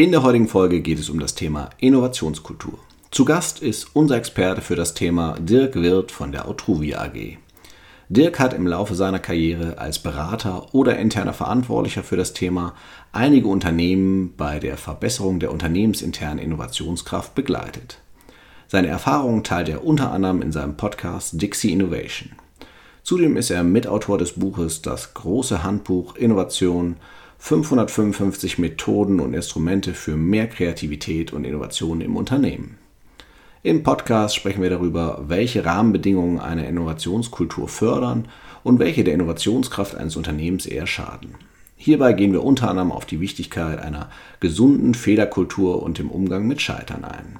In der heutigen Folge geht es um das Thema Innovationskultur. Zu Gast ist unser Experte für das Thema Dirk Wirth von der Autruvia AG. Dirk hat im Laufe seiner Karriere als Berater oder interner Verantwortlicher für das Thema einige Unternehmen bei der Verbesserung der unternehmensinternen Innovationskraft begleitet. Seine Erfahrungen teilt er unter anderem in seinem Podcast Dixie Innovation. Zudem ist er Mitautor des Buches Das große Handbuch Innovation 555 Methoden und Instrumente für mehr Kreativität und Innovation im Unternehmen. Im Podcast sprechen wir darüber, welche Rahmenbedingungen eine Innovationskultur fördern und welche der Innovationskraft eines Unternehmens eher schaden. Hierbei gehen wir unter anderem auf die Wichtigkeit einer gesunden Fehlerkultur und dem Umgang mit Scheitern ein.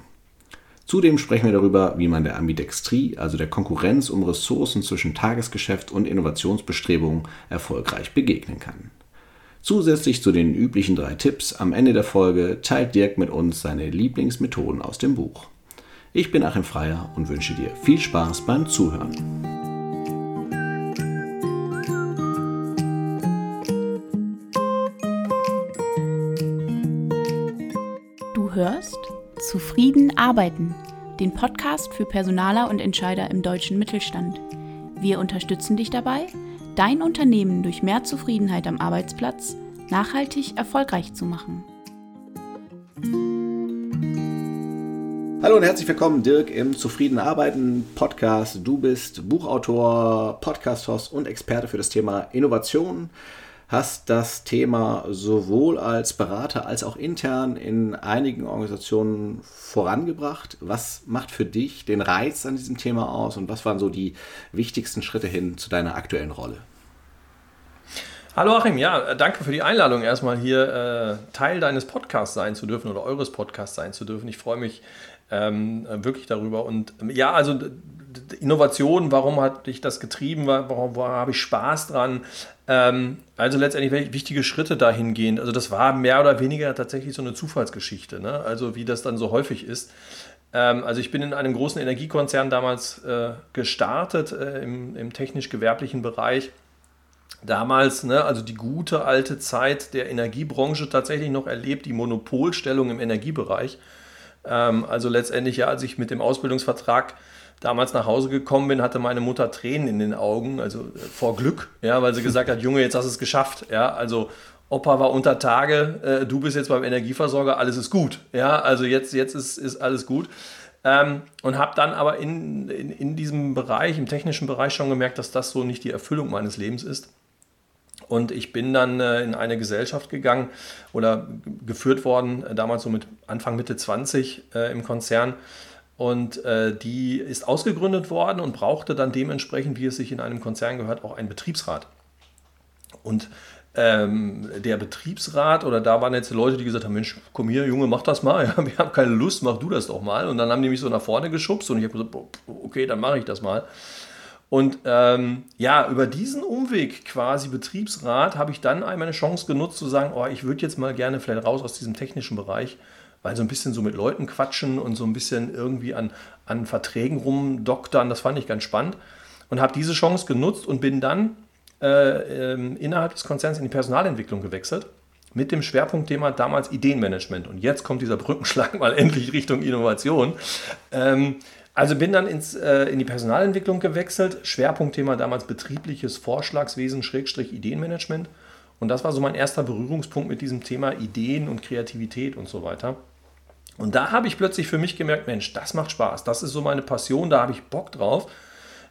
Zudem sprechen wir darüber, wie man der Ambidextrie, also der Konkurrenz um Ressourcen zwischen Tagesgeschäft und Innovationsbestrebungen, erfolgreich begegnen kann. Zusätzlich zu den üblichen drei Tipps am Ende der Folge teilt Dirk mit uns seine Lieblingsmethoden aus dem Buch. Ich bin Achim Freier und wünsche dir viel Spaß beim Zuhören. Du hörst Zufrieden arbeiten, den Podcast für Personaler und Entscheider im deutschen Mittelstand. Wir unterstützen dich dabei, dein Unternehmen durch mehr Zufriedenheit am Arbeitsplatz nachhaltig erfolgreich zu machen. Hallo und herzlich willkommen, Dirk, im Zufrieden Arbeiten Podcast. Du bist Buchautor, Podcast-Host und Experte für das Thema Innovation. Hast das Thema sowohl als Berater als auch intern in einigen Organisationen vorangebracht. Was macht für dich den Reiz an diesem Thema aus und was waren so die wichtigsten Schritte hin zu deiner aktuellen Rolle? Hallo Achim, ja, danke für die Einladung, erstmal hier äh, Teil deines Podcasts sein zu dürfen oder eures Podcasts sein zu dürfen. Ich freue mich ähm, wirklich darüber. Und ja, also Innovation, warum hat dich das getrieben, warum, warum habe ich Spaß dran? Ähm, also letztendlich wichtige Schritte dahingehend. Also das war mehr oder weniger tatsächlich so eine Zufallsgeschichte, ne? also wie das dann so häufig ist. Ähm, also ich bin in einem großen Energiekonzern damals äh, gestartet äh, im, im technisch-gewerblichen Bereich damals, ne, also die gute alte Zeit der Energiebranche tatsächlich noch erlebt, die Monopolstellung im Energiebereich. Ähm, also letztendlich, ja, als ich mit dem Ausbildungsvertrag damals nach Hause gekommen bin, hatte meine Mutter Tränen in den Augen, also äh, vor Glück, ja, weil sie gesagt hat, Junge, jetzt hast du es geschafft, ja, also Opa war unter Tage, äh, du bist jetzt beim Energieversorger, alles ist gut, ja, also jetzt, jetzt ist, ist alles gut. Ähm, und habe dann aber in, in, in diesem Bereich, im technischen Bereich schon gemerkt, dass das so nicht die Erfüllung meines Lebens ist. Und ich bin dann äh, in eine Gesellschaft gegangen oder geführt worden, äh, damals so mit Anfang, Mitte 20 äh, im Konzern. Und äh, die ist ausgegründet worden und brauchte dann dementsprechend, wie es sich in einem Konzern gehört, auch einen Betriebsrat. Und ähm, der Betriebsrat oder da waren jetzt Leute, die gesagt haben, Mensch, komm hier, Junge, mach das mal. Ja, wir haben keine Lust, mach du das doch mal. Und dann haben die mich so nach vorne geschubst und ich habe gesagt, okay, dann mache ich das mal. Und ähm, ja, über diesen Umweg quasi Betriebsrat habe ich dann einmal eine Chance genutzt zu sagen, oh, ich würde jetzt mal gerne vielleicht raus aus diesem technischen Bereich, weil so ein bisschen so mit Leuten quatschen und so ein bisschen irgendwie an, an Verträgen rumdoktern, das fand ich ganz spannend. Und habe diese Chance genutzt und bin dann äh, äh, innerhalb des Konzerns in die Personalentwicklung gewechselt mit dem Schwerpunktthema damals Ideenmanagement. Und jetzt kommt dieser Brückenschlag mal endlich Richtung Innovation. Ähm, also bin dann ins, äh, in die Personalentwicklung gewechselt. Schwerpunktthema damals betriebliches Vorschlagswesen, Schrägstrich Ideenmanagement. Und das war so mein erster Berührungspunkt mit diesem Thema Ideen und Kreativität und so weiter. Und da habe ich plötzlich für mich gemerkt, Mensch, das macht Spaß. Das ist so meine Passion, da habe ich Bock drauf,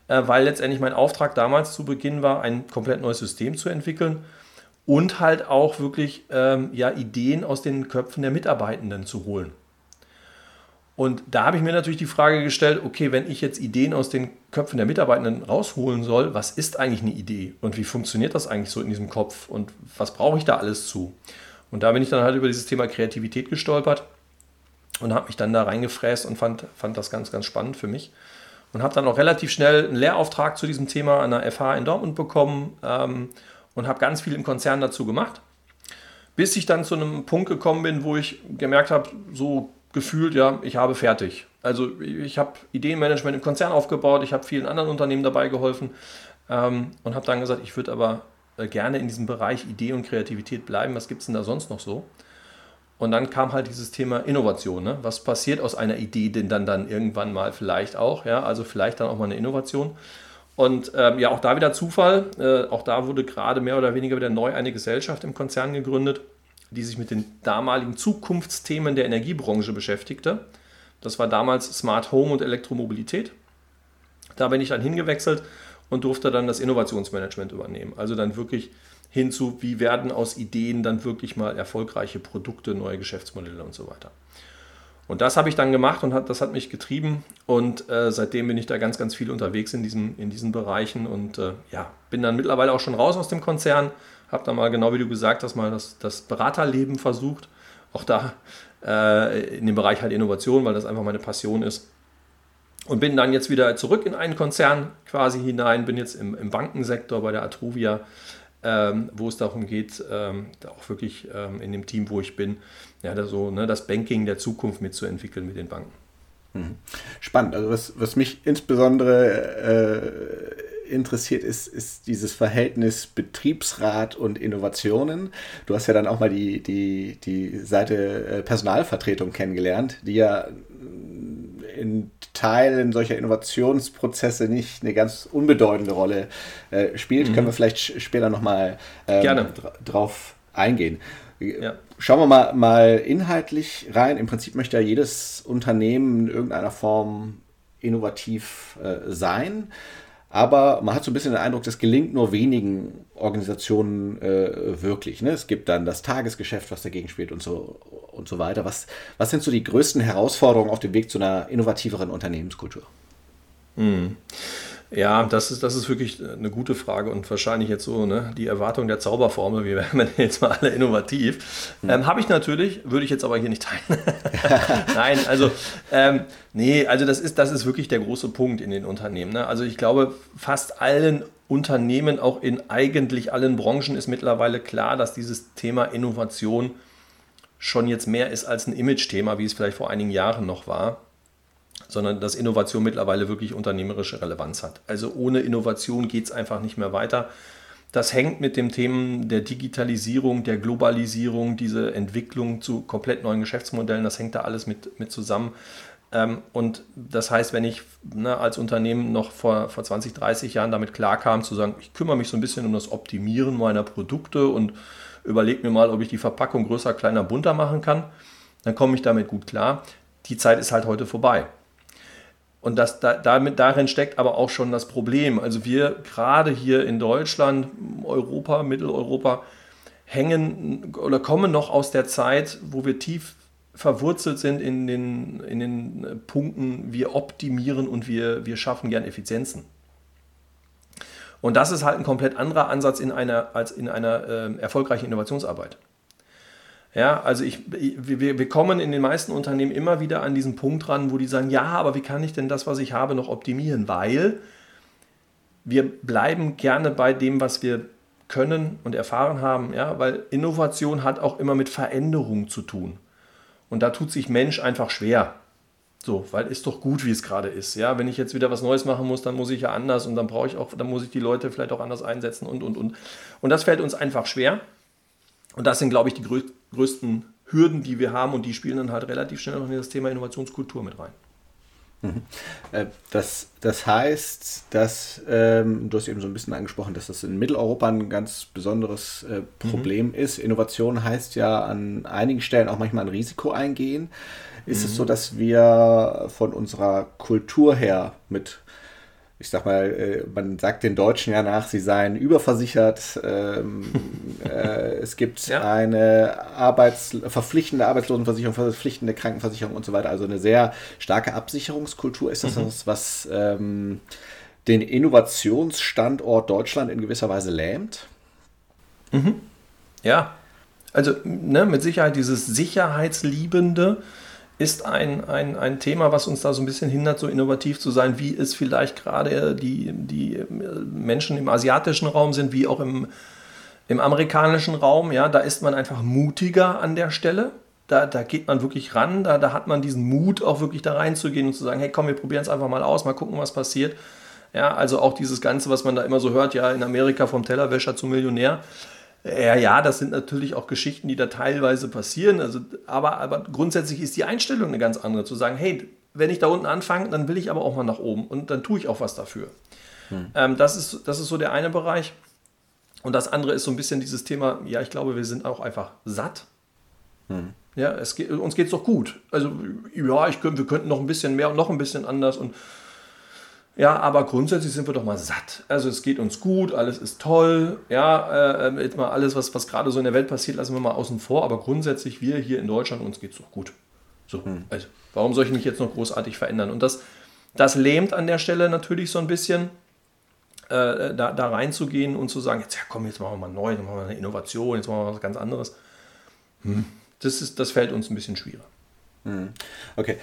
äh, weil letztendlich mein Auftrag damals zu Beginn war, ein komplett neues System zu entwickeln und halt auch wirklich ähm, ja, Ideen aus den Köpfen der Mitarbeitenden zu holen. Und da habe ich mir natürlich die Frage gestellt, okay, wenn ich jetzt Ideen aus den Köpfen der Mitarbeitenden rausholen soll, was ist eigentlich eine Idee und wie funktioniert das eigentlich so in diesem Kopf und was brauche ich da alles zu? Und da bin ich dann halt über dieses Thema Kreativität gestolpert und habe mich dann da reingefräst und fand, fand das ganz, ganz spannend für mich. Und habe dann auch relativ schnell einen Lehrauftrag zu diesem Thema an der FH in Dortmund bekommen ähm, und habe ganz viel im Konzern dazu gemacht. Bis ich dann zu einem Punkt gekommen bin, wo ich gemerkt habe, so gefühlt, ja, ich habe fertig. Also ich habe Ideenmanagement im Konzern aufgebaut, ich habe vielen anderen Unternehmen dabei geholfen ähm, und habe dann gesagt, ich würde aber äh, gerne in diesem Bereich Idee und Kreativität bleiben. Was gibt es denn da sonst noch so? Und dann kam halt dieses Thema Innovation. Ne? Was passiert aus einer Idee denn dann, dann irgendwann mal vielleicht auch? Ja? Also vielleicht dann auch mal eine Innovation. Und ähm, ja, auch da wieder Zufall. Äh, auch da wurde gerade mehr oder weniger wieder neu eine Gesellschaft im Konzern gegründet, die sich mit den damaligen Zukunftsthemen der Energiebranche beschäftigte. Das war damals Smart Home und Elektromobilität. Da bin ich dann hingewechselt und durfte dann das Innovationsmanagement übernehmen. Also dann wirklich hinzu, wie werden aus Ideen dann wirklich mal erfolgreiche Produkte, neue Geschäftsmodelle und so weiter. Und das habe ich dann gemacht und hat, das hat mich getrieben und äh, seitdem bin ich da ganz, ganz viel unterwegs in, diesem, in diesen Bereichen und äh, ja, bin dann mittlerweile auch schon raus aus dem Konzern, habe da mal, genau wie du gesagt hast, mal das, das Beraterleben versucht, auch da äh, in dem Bereich halt Innovation, weil das einfach meine Passion ist. Und bin dann jetzt wieder zurück in einen Konzern quasi hinein, bin jetzt im, im Bankensektor bei der Atruvia ähm, wo es darum geht, ähm, auch wirklich ähm, in dem Team, wo ich bin, ja, da so, ne, das Banking der Zukunft mitzuentwickeln mit den Banken. Mhm. Spannend. Also was, was mich insbesondere äh, interessiert, ist, ist dieses Verhältnis Betriebsrat und Innovationen. Du hast ja dann auch mal die, die, die Seite äh, Personalvertretung kennengelernt, die ja in Teilen solcher Innovationsprozesse nicht eine ganz unbedeutende Rolle äh, spielt. Mhm. Können wir vielleicht später nochmal ähm, drauf eingehen. Ja. Schauen wir mal, mal inhaltlich rein. Im Prinzip möchte ja jedes Unternehmen in irgendeiner Form innovativ äh, sein. Aber man hat so ein bisschen den Eindruck, das gelingt nur wenigen Organisationen äh, wirklich. Ne? Es gibt dann das Tagesgeschäft, was dagegen spielt und so, und so weiter. Was, was sind so die größten Herausforderungen auf dem Weg zu einer innovativeren Unternehmenskultur? Mhm. Ja, das ist, das ist wirklich eine gute Frage und wahrscheinlich jetzt so ne, die Erwartung der Zauberformel, wir werden jetzt mal alle innovativ. Hm. Ähm, Habe ich natürlich, würde ich jetzt aber hier nicht teilen. Nein, also ähm, nee, also das ist, das ist wirklich der große Punkt in den Unternehmen. Ne? Also ich glaube, fast allen Unternehmen, auch in eigentlich allen Branchen, ist mittlerweile klar, dass dieses Thema Innovation schon jetzt mehr ist als ein Image-Thema, wie es vielleicht vor einigen Jahren noch war sondern dass Innovation mittlerweile wirklich unternehmerische Relevanz hat. Also ohne Innovation geht es einfach nicht mehr weiter. Das hängt mit dem Themen der Digitalisierung, der Globalisierung, diese Entwicklung zu komplett neuen Geschäftsmodellen, das hängt da alles mit, mit zusammen. Ähm, und das heißt, wenn ich ne, als Unternehmen noch vor, vor 20, 30 Jahren damit klarkam, zu sagen, ich kümmere mich so ein bisschen um das Optimieren meiner Produkte und überlege mir mal, ob ich die Verpackung größer, kleiner, bunter machen kann, dann komme ich damit gut klar. Die Zeit ist halt heute vorbei. Und das, da, damit, darin steckt aber auch schon das Problem. Also wir gerade hier in Deutschland, Europa, Mitteleuropa, hängen oder kommen noch aus der Zeit, wo wir tief verwurzelt sind in den, in den Punkten, wir optimieren und wir, wir schaffen gern Effizienzen. Und das ist halt ein komplett anderer Ansatz in einer, als in einer äh, erfolgreichen Innovationsarbeit. Ja, also ich, wir, wir kommen in den meisten Unternehmen immer wieder an diesen Punkt ran, wo die sagen, ja, aber wie kann ich denn das, was ich habe, noch optimieren? Weil wir bleiben gerne bei dem, was wir können und erfahren haben, ja, weil Innovation hat auch immer mit Veränderung zu tun. Und da tut sich Mensch einfach schwer. So, weil ist doch gut, wie es gerade ist. Ja, wenn ich jetzt wieder was Neues machen muss, dann muss ich ja anders und dann brauche ich auch, dann muss ich die Leute vielleicht auch anders einsetzen und und und. Und das fällt uns einfach schwer. Und das sind, glaube ich, die größten Hürden, die wir haben und die spielen dann halt relativ schnell noch in das Thema Innovationskultur mit rein. Mhm. Äh, das, das heißt, dass, ähm, du hast eben so ein bisschen angesprochen, dass das in Mitteleuropa ein ganz besonderes äh, Problem mhm. ist. Innovation heißt ja an einigen Stellen auch manchmal ein Risiko eingehen. Ist mhm. es so, dass wir von unserer Kultur her mit ich sag mal, äh, man sagt den Deutschen ja nach, sie seien überversichert. Ähm, äh, es gibt ja. eine Arbeits verpflichtende Arbeitslosenversicherung, verpflichtende Krankenversicherung und so weiter. Also eine sehr starke Absicherungskultur. Ist das mhm. was, was ähm, den Innovationsstandort Deutschland in gewisser Weise lähmt? Mhm. Ja, also ne, mit Sicherheit dieses Sicherheitsliebende ist ein, ein, ein Thema, was uns da so ein bisschen hindert, so innovativ zu sein, wie es vielleicht gerade die, die Menschen im asiatischen Raum sind, wie auch im, im amerikanischen Raum. Ja, da ist man einfach mutiger an der Stelle. Da, da geht man wirklich ran, da, da hat man diesen Mut, auch wirklich da reinzugehen und zu sagen, hey komm, wir probieren es einfach mal aus, mal gucken, was passiert. Ja, also auch dieses Ganze, was man da immer so hört, ja, in Amerika vom Tellerwäscher zum Millionär. Ja, ja, das sind natürlich auch Geschichten, die da teilweise passieren. Also, aber, aber grundsätzlich ist die Einstellung eine ganz andere. Zu sagen, hey, wenn ich da unten anfange, dann will ich aber auch mal nach oben und dann tue ich auch was dafür. Hm. Ähm, das, ist, das ist so der eine Bereich. Und das andere ist so ein bisschen dieses Thema, ja, ich glaube, wir sind auch einfach satt. Hm. Ja, es geht, uns geht es doch gut. Also, ja, ich, wir könnten noch ein bisschen mehr und noch ein bisschen anders und ja, aber grundsätzlich sind wir doch mal satt. Also es geht uns gut, alles ist toll. Ja, äh, jetzt mal alles, was, was gerade so in der Welt passiert, lassen wir mal außen vor. Aber grundsätzlich, wir hier in Deutschland, uns geht es doch gut. So, hm. also warum soll ich mich jetzt noch großartig verändern? Und das, das lähmt an der Stelle natürlich so ein bisschen, äh, da, da reinzugehen und zu sagen, jetzt ja, komm, jetzt machen wir mal neu, jetzt machen wir eine Innovation, jetzt machen wir was ganz anderes. Hm. Das, ist, das fällt uns ein bisschen schwieriger. Hm. Okay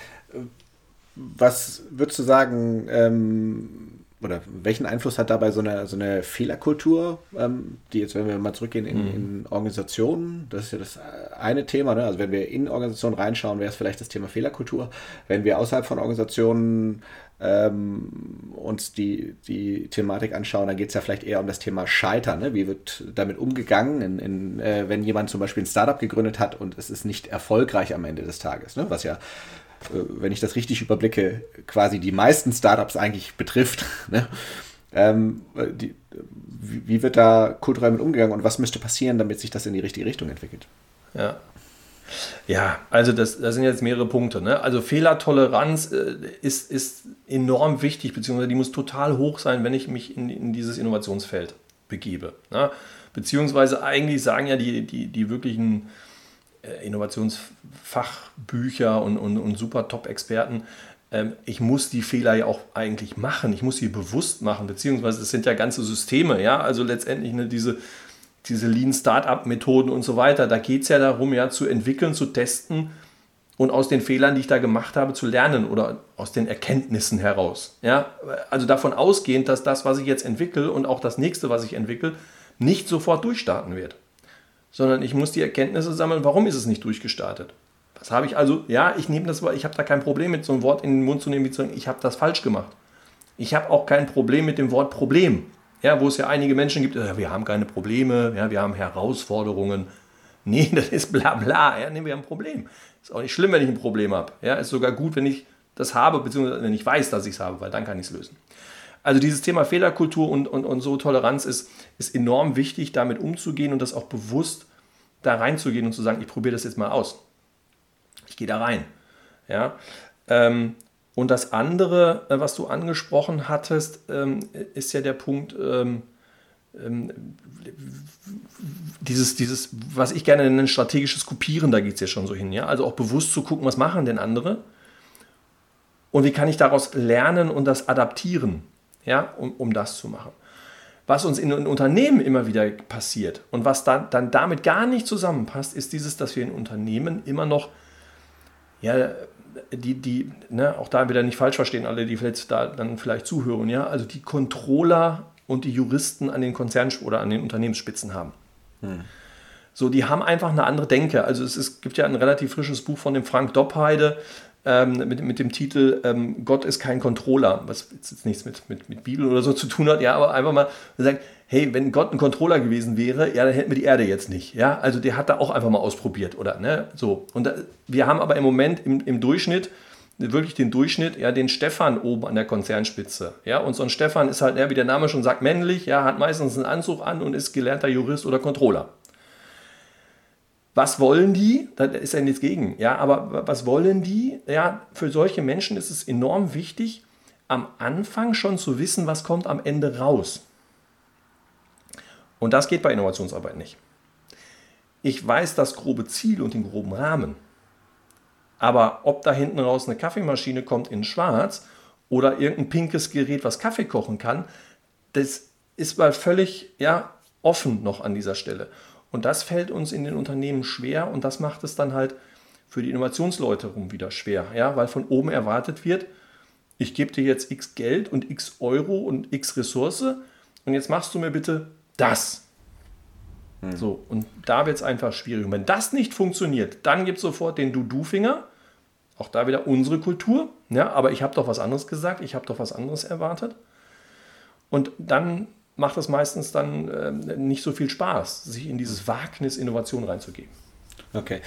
was würdest du sagen, ähm, oder welchen Einfluss hat dabei so eine, so eine Fehlerkultur, ähm, die jetzt, wenn wir mal zurückgehen in, mhm. in, Organisationen, das ist ja das eine Thema, ne? also wenn wir in Organisationen reinschauen, wäre es vielleicht das Thema Fehlerkultur. Wenn wir außerhalb von Organisationen ähm, uns die, die Thematik anschauen, dann geht es ja vielleicht eher um das Thema Scheitern. Ne? Wie wird damit umgegangen, in, in, äh, wenn jemand zum Beispiel ein Startup gegründet hat und es ist nicht erfolgreich am Ende des Tages, ne? was ja äh, wenn ich das richtig überblicke, quasi die meisten Startups eigentlich betrifft. Ne? Ähm, die, wie wird da kulturell mit umgegangen und was müsste passieren, damit sich das in die richtige Richtung entwickelt? Ja. Ja, also das, das sind jetzt mehrere Punkte. Ne? Also Fehlertoleranz äh, ist, ist enorm wichtig, beziehungsweise die muss total hoch sein, wenn ich mich in, in dieses Innovationsfeld begebe. Ne? Beziehungsweise eigentlich sagen ja die, die, die wirklichen äh, Innovationsfachbücher und, und, und super Top-Experten, ähm, ich muss die Fehler ja auch eigentlich machen, ich muss sie bewusst machen, beziehungsweise es sind ja ganze Systeme, ja, also letztendlich ne, diese, diese Lean Startup-Methoden und so weiter, da geht es ja darum, ja, zu entwickeln, zu testen und aus den Fehlern, die ich da gemacht habe, zu lernen oder aus den Erkenntnissen heraus. Ja? Also davon ausgehend, dass das, was ich jetzt entwickle und auch das nächste, was ich entwickle, nicht sofort durchstarten wird sondern ich muss die Erkenntnisse sammeln, warum ist es nicht durchgestartet. Was habe ich also? Ja, ich nehme das, ich habe da kein Problem mit so einem Wort in den Mund zu nehmen, wie zu sagen, ich habe das falsch gemacht. Ich habe auch kein Problem mit dem Wort Problem. Ja, wo es ja einige Menschen gibt, äh, wir haben keine Probleme, ja, wir haben Herausforderungen. Nee, das ist bla bla. Ja, nee, wir haben ein Problem. Ist auch nicht schlimm, wenn ich ein Problem habe. Ja, ist sogar gut, wenn ich das habe, beziehungsweise wenn ich weiß, dass ich es habe, weil dann kann ich es lösen. Also dieses Thema Fehlerkultur und, und, und so Toleranz ist, ist enorm wichtig, damit umzugehen und das auch bewusst da reinzugehen und zu sagen, ich probiere das jetzt mal aus. Ich gehe da rein. Ja? Ähm, und das andere, äh, was du angesprochen hattest, ähm, ist ja der Punkt, ähm, ähm, dieses, dieses, was ich gerne nenne, strategisches Kopieren, da geht es ja schon so hin. Ja? Also auch bewusst zu gucken, was machen denn andere und wie kann ich daraus lernen und das adaptieren, ja? um, um das zu machen was uns in, Unternehmen immer wieder passiert und was dann, dann damit gar nicht zusammenpasst, ist dieses, dass wir in Unternehmen immer noch, ja, die, die, ne, auch da wieder nicht falsch verstehen, alle, die vielleicht da dann vielleicht zuhören, ja, also die Controller und die Juristen an den Konzern- oder an den Unternehmensspitzen haben. Hm. So, die haben einfach eine andere Denke. Also es, ist, gibt ja ein relativ frisches Buch von dem Frank Doppheide, ähm, mit, mit dem Titel ähm, Gott ist kein Controller, was jetzt nichts mit, mit, mit Bibel oder so zu tun hat, ja, aber einfach mal sagen, hey, wenn Gott ein Controller gewesen wäre, ja, dann hätten wir die Erde jetzt nicht, ja, also der hat da auch einfach mal ausprobiert, oder, ne, so. Und da, wir haben aber im Moment im, im Durchschnitt, wirklich den Durchschnitt, ja, den Stefan oben an der Konzernspitze. Ja, und so ein Stefan ist halt, ja, wie der Name schon sagt, männlich, ja, hat meistens einen Anzug an und ist gelernter Jurist oder Controller. Was wollen die? Da ist ja nichts gegen. Ja, aber was wollen die? Ja, für solche Menschen ist es enorm wichtig, am Anfang schon zu wissen, was kommt am Ende raus. Und das geht bei Innovationsarbeit nicht. Ich weiß das grobe Ziel und den groben Rahmen. Aber ob da hinten raus eine Kaffeemaschine kommt in schwarz oder irgendein pinkes Gerät, was Kaffee kochen kann, das ist mal völlig ja, offen noch an dieser Stelle. Und das fällt uns in den Unternehmen schwer und das macht es dann halt für die Innovationsleute rum wieder schwer, ja, weil von oben erwartet wird, ich gebe dir jetzt x Geld und x Euro und x Ressource und jetzt machst du mir bitte das. Hm. So, und da wird es einfach schwierig. Und wenn das nicht funktioniert, dann gibt es sofort den Du-Du-Finger. Auch da wieder unsere Kultur. Ja, aber ich habe doch was anderes gesagt, ich habe doch was anderes erwartet. Und dann macht es meistens dann äh, nicht so viel Spaß, sich in dieses Wagnis Innovation reinzugeben. Okay,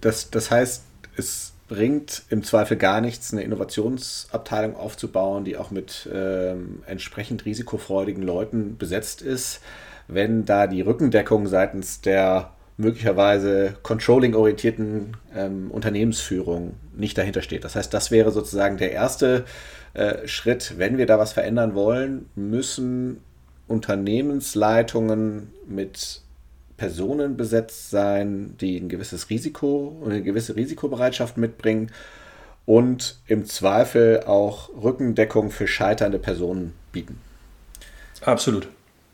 das, das heißt, es bringt im Zweifel gar nichts, eine Innovationsabteilung aufzubauen, die auch mit ähm, entsprechend risikofreudigen Leuten besetzt ist, wenn da die Rückendeckung seitens der möglicherweise controlling-orientierten ähm, Unternehmensführung nicht dahinter steht. Das heißt, das wäre sozusagen der erste äh, Schritt. Wenn wir da was verändern wollen, müssen Unternehmensleitungen mit Personen besetzt sein, die ein gewisses Risiko und eine gewisse Risikobereitschaft mitbringen und im Zweifel auch Rückendeckung für scheiternde Personen bieten. Absolut.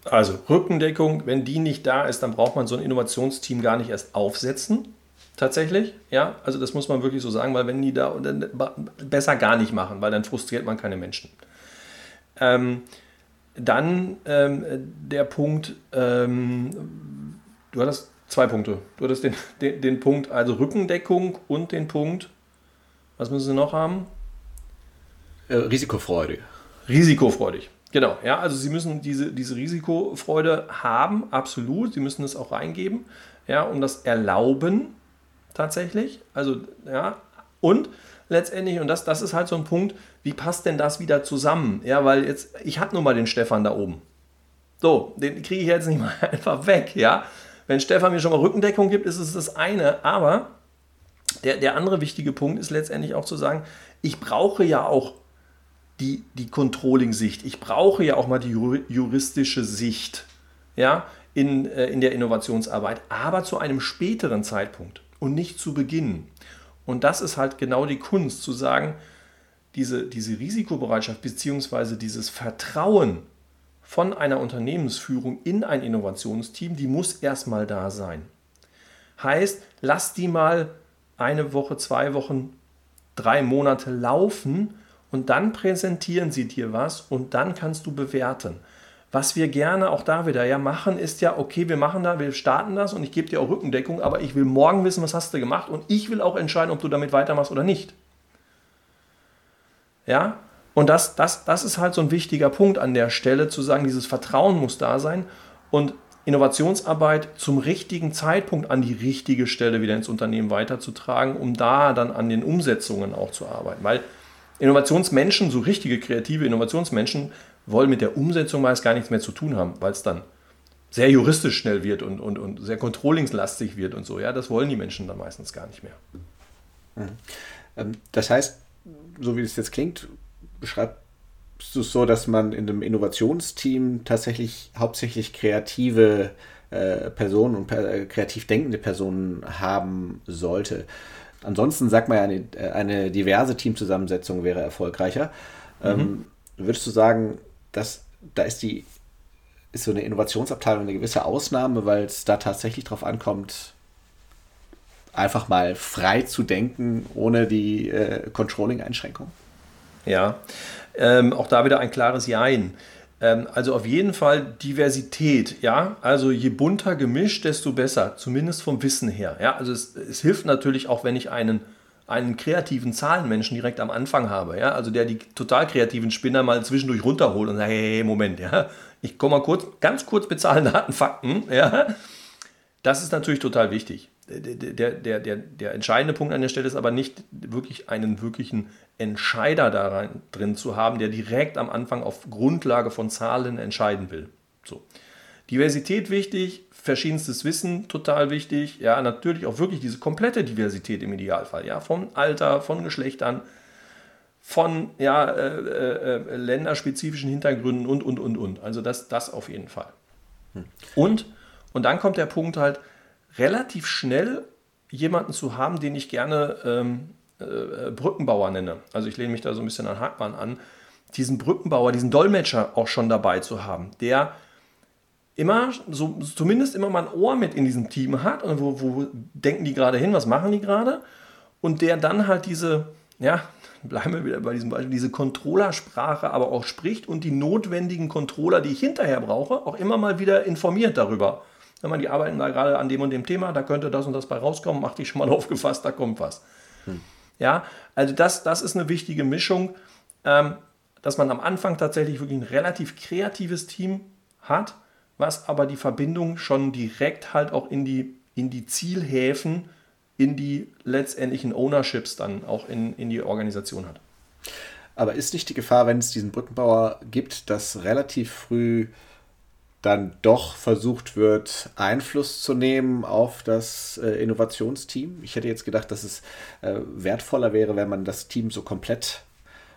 Also Rückendeckung, wenn die nicht da ist, dann braucht man so ein Innovationsteam gar nicht erst aufsetzen. Tatsächlich, ja, also das muss man wirklich so sagen, weil wenn die da dann besser gar nicht machen, weil dann frustriert man keine Menschen. Ähm, dann ähm, der Punkt, ähm, du hattest zwei Punkte. Du hattest den, den, den Punkt, also Rückendeckung und den Punkt, was müssen sie noch haben? Äh, risikofreudig. Risikofreudig. Genau, ja, also Sie müssen diese, diese Risikofreude haben, absolut. Sie müssen es auch reingeben, ja, um das erlauben, tatsächlich. Also, ja, und letztendlich, und das, das ist halt so ein Punkt, wie passt denn das wieder zusammen? Ja, weil jetzt, ich habe nur mal den Stefan da oben. So, den kriege ich jetzt nicht mal einfach weg, ja. Wenn Stefan mir schon mal Rückendeckung gibt, ist es das eine, aber der, der andere wichtige Punkt ist letztendlich auch zu sagen, ich brauche ja auch die, die Controlling-Sicht. Ich brauche ja auch mal die juristische Sicht ja, in, äh, in der Innovationsarbeit, aber zu einem späteren Zeitpunkt und nicht zu Beginn. Und das ist halt genau die Kunst, zu sagen, diese, diese Risikobereitschaft bzw. dieses Vertrauen von einer Unternehmensführung in ein Innovationsteam, die muss erstmal da sein. Heißt, lass die mal eine Woche, zwei Wochen, drei Monate laufen und dann präsentieren sie dir was und dann kannst du bewerten. Was wir gerne auch da wieder ja machen, ist ja, okay, wir machen da, wir starten das und ich gebe dir auch Rückendeckung, aber ich will morgen wissen, was hast du gemacht und ich will auch entscheiden, ob du damit weitermachst oder nicht. Ja, und das, das, das ist halt so ein wichtiger Punkt an der Stelle, zu sagen, dieses Vertrauen muss da sein und Innovationsarbeit zum richtigen Zeitpunkt an die richtige Stelle wieder ins Unternehmen weiterzutragen, um da dann an den Umsetzungen auch zu arbeiten. Weil Innovationsmenschen, so richtige kreative Innovationsmenschen, wollen mit der Umsetzung meist gar nichts mehr zu tun haben, weil es dann sehr juristisch schnell wird und, und, und sehr controllingslastig wird und so. Ja, das wollen die Menschen dann meistens gar nicht mehr. Mhm. Ähm, das heißt, so wie es jetzt klingt, beschreibst du es so, dass man in einem Innovationsteam tatsächlich hauptsächlich kreative äh, Personen und äh, kreativ denkende Personen haben sollte. Ansonsten sagt man ja, eine, äh, eine diverse Teamzusammensetzung wäre erfolgreicher. Ähm, mhm. Ähm, würdest du sagen, dass da ist die ist so eine Innovationsabteilung eine gewisse Ausnahme, weil es da tatsächlich darauf ankommt, einfach mal frei zu denken, ohne die äh, Controlling-Einschränkung? Ja, ähm, auch da wieder ein klares Jein. Ähm, also auf jeden Fall Diversität, ja. Also je bunter gemischt, desto besser, zumindest vom Wissen her. Ja, also es, es hilft natürlich auch, wenn ich einen einen kreativen Zahlenmenschen direkt am Anfang habe, ja, also der die total kreativen Spinner mal zwischendurch runterholt und sagt, hey, Moment, ja, ich komme mal kurz, ganz kurz mit Zahlen, Daten, Fakten, ja, das ist natürlich total wichtig. Der, der, der, der entscheidende Punkt an der Stelle ist aber nicht wirklich einen wirklichen Entscheider daran drin zu haben, der direkt am Anfang auf Grundlage von Zahlen entscheiden will. So. Diversität wichtig, verschiedenstes Wissen total wichtig. Ja, natürlich auch wirklich diese komplette Diversität im Idealfall. Ja, von Alter, von Geschlechtern, von ja, äh, äh, äh länderspezifischen Hintergründen und, und, und, und. Also das, das auf jeden Fall. Hm. Und, und dann kommt der Punkt halt, relativ schnell jemanden zu haben, den ich gerne ähm, äh, Brückenbauer nenne. Also ich lehne mich da so ein bisschen an Hackmann an. Diesen Brückenbauer, diesen Dolmetscher auch schon dabei zu haben, der immer, so, zumindest immer mal ein Ohr mit in diesem Team hat und wo, wo denken die gerade hin, was machen die gerade und der dann halt diese, ja, bleiben wir wieder bei diesem Beispiel, diese Controllersprache aber auch spricht und die notwendigen Controller, die ich hinterher brauche, auch immer mal wieder informiert darüber. Wenn man die arbeiten da gerade an dem und dem Thema, da könnte das und das bei rauskommen, mach dich schon mal aufgefasst, da kommt was. Hm. Ja, also das, das ist eine wichtige Mischung, ähm, dass man am Anfang tatsächlich wirklich ein relativ kreatives Team hat, was aber die Verbindung schon direkt halt auch in die, in die Zielhäfen, in die letztendlichen Ownerships dann auch in, in die Organisation hat. Aber ist nicht die Gefahr, wenn es diesen Brückenbauer gibt, dass relativ früh dann doch versucht wird, Einfluss zu nehmen auf das äh, Innovationsteam? Ich hätte jetzt gedacht, dass es äh, wertvoller wäre, wenn man das Team so komplett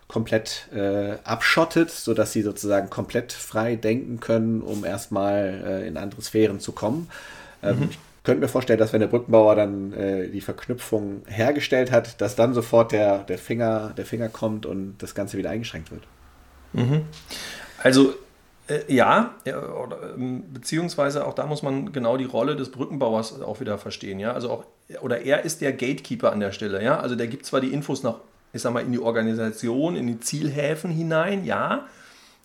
komplett äh, abschottet, sodass sie sozusagen komplett frei denken können, um erstmal äh, in andere Sphären zu kommen. Ähm, mhm. Ich könnte mir vorstellen, dass wenn der Brückenbauer dann äh, die Verknüpfung hergestellt hat, dass dann sofort der, der, Finger, der Finger kommt und das Ganze wieder eingeschränkt wird. Mhm. Also äh, ja, oder, ähm, beziehungsweise auch da muss man genau die Rolle des Brückenbauers auch wieder verstehen. Ja? Also auch, oder er ist der Gatekeeper an der Stelle. Ja? Also der gibt zwar die Infos nach, ich sag mal, in die Organisation, in die Zielhäfen hinein, ja,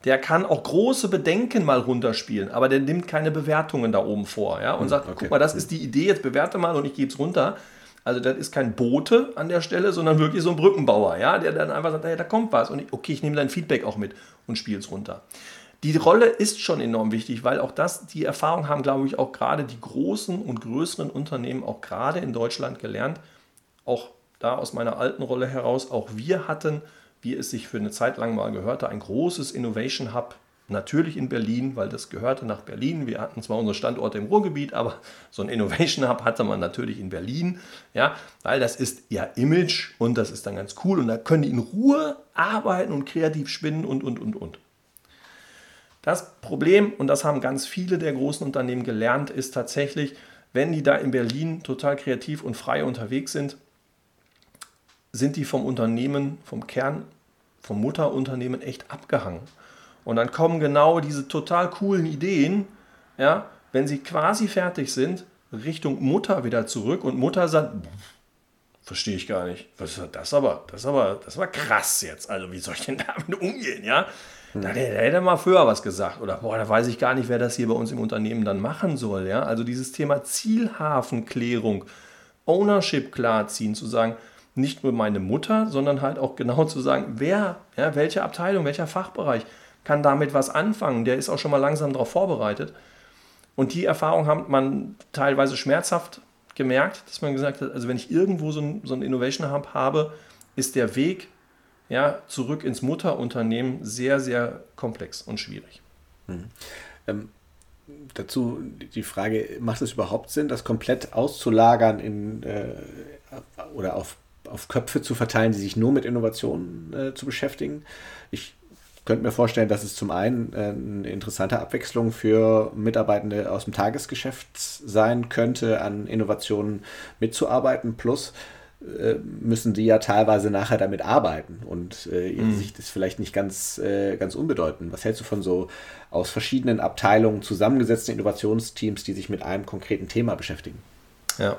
der kann auch große Bedenken mal runterspielen, aber der nimmt keine Bewertungen da oben vor ja, und hm, sagt, okay. guck mal, das ist die Idee, jetzt bewerte mal und ich gebe es runter. Also das ist kein Bote an der Stelle, sondern wirklich so ein Brückenbauer, ja, der dann einfach sagt, hey, da kommt was und ich, okay, ich nehme dein Feedback auch mit und spiele es runter. Die Rolle ist schon enorm wichtig, weil auch das, die Erfahrung haben, glaube ich, auch gerade die großen und größeren Unternehmen, auch gerade in Deutschland gelernt, auch da aus meiner alten Rolle heraus, auch wir hatten wie es sich für eine Zeit lang mal gehörte, ein großes Innovation Hub. Natürlich in Berlin, weil das gehörte nach Berlin. Wir hatten zwar unsere Standorte im Ruhrgebiet, aber so ein Innovation Hub hatte man natürlich in Berlin, ja, weil das ist ja Image und das ist dann ganz cool und da können die in Ruhe arbeiten und kreativ spinnen und und und und. Das Problem, und das haben ganz viele der großen Unternehmen gelernt, ist tatsächlich, wenn die da in Berlin total kreativ und frei unterwegs sind, sind die vom Unternehmen, vom Kern, vom Mutterunternehmen echt abgehangen. Und dann kommen genau diese total coolen Ideen, ja, wenn sie quasi fertig sind, Richtung Mutter wieder zurück und Mutter sagt, verstehe ich gar nicht. Was ist das aber? Das aber, das war krass jetzt. Also wie soll ich denn damit umgehen, ja? Da, da, hätte er mal früher was gesagt. Oder boah, da weiß ich gar nicht, wer das hier bei uns im Unternehmen dann machen soll. Ja? Also dieses Thema Zielhafenklärung, Ownership klarziehen, zu sagen, nicht nur meine Mutter, sondern halt auch genau zu sagen, wer, ja, welche Abteilung, welcher Fachbereich kann damit was anfangen. Der ist auch schon mal langsam darauf vorbereitet. Und die Erfahrung hat man teilweise schmerzhaft gemerkt, dass man gesagt hat, also wenn ich irgendwo so ein, so Innovation Hub habe, ist der Weg ja, zurück ins Mutterunternehmen sehr, sehr komplex und schwierig. Mhm. Ähm, dazu die Frage, macht es überhaupt Sinn, das komplett auszulagern in, äh, oder auf auf Köpfe zu verteilen, die sich nur mit Innovationen äh, zu beschäftigen. Ich könnte mir vorstellen, dass es zum einen äh, eine interessante Abwechslung für Mitarbeitende aus dem Tagesgeschäft sein könnte, an Innovationen mitzuarbeiten. Plus äh, müssen die ja teilweise nachher damit arbeiten und äh, mhm. sich das vielleicht nicht ganz, äh, ganz unbedeutend. Was hältst du von so aus verschiedenen Abteilungen zusammengesetzten Innovationsteams, die sich mit einem konkreten Thema beschäftigen? Ja,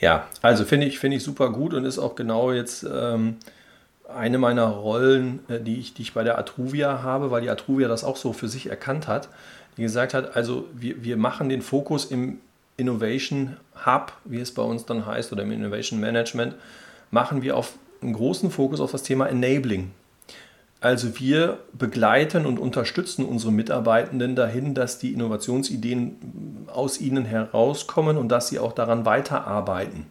ja, also finde ich, find ich super gut und ist auch genau jetzt ähm, eine meiner Rollen, äh, die, ich, die ich bei der Atruvia habe, weil die Atruvia das auch so für sich erkannt hat, die gesagt hat, also wir, wir machen den Fokus im Innovation Hub, wie es bei uns dann heißt, oder im Innovation Management, machen wir auf einen großen Fokus auf das Thema Enabling. Also wir begleiten und unterstützen unsere Mitarbeitenden dahin, dass die Innovationsideen aus ihnen herauskommen und dass sie auch daran weiterarbeiten.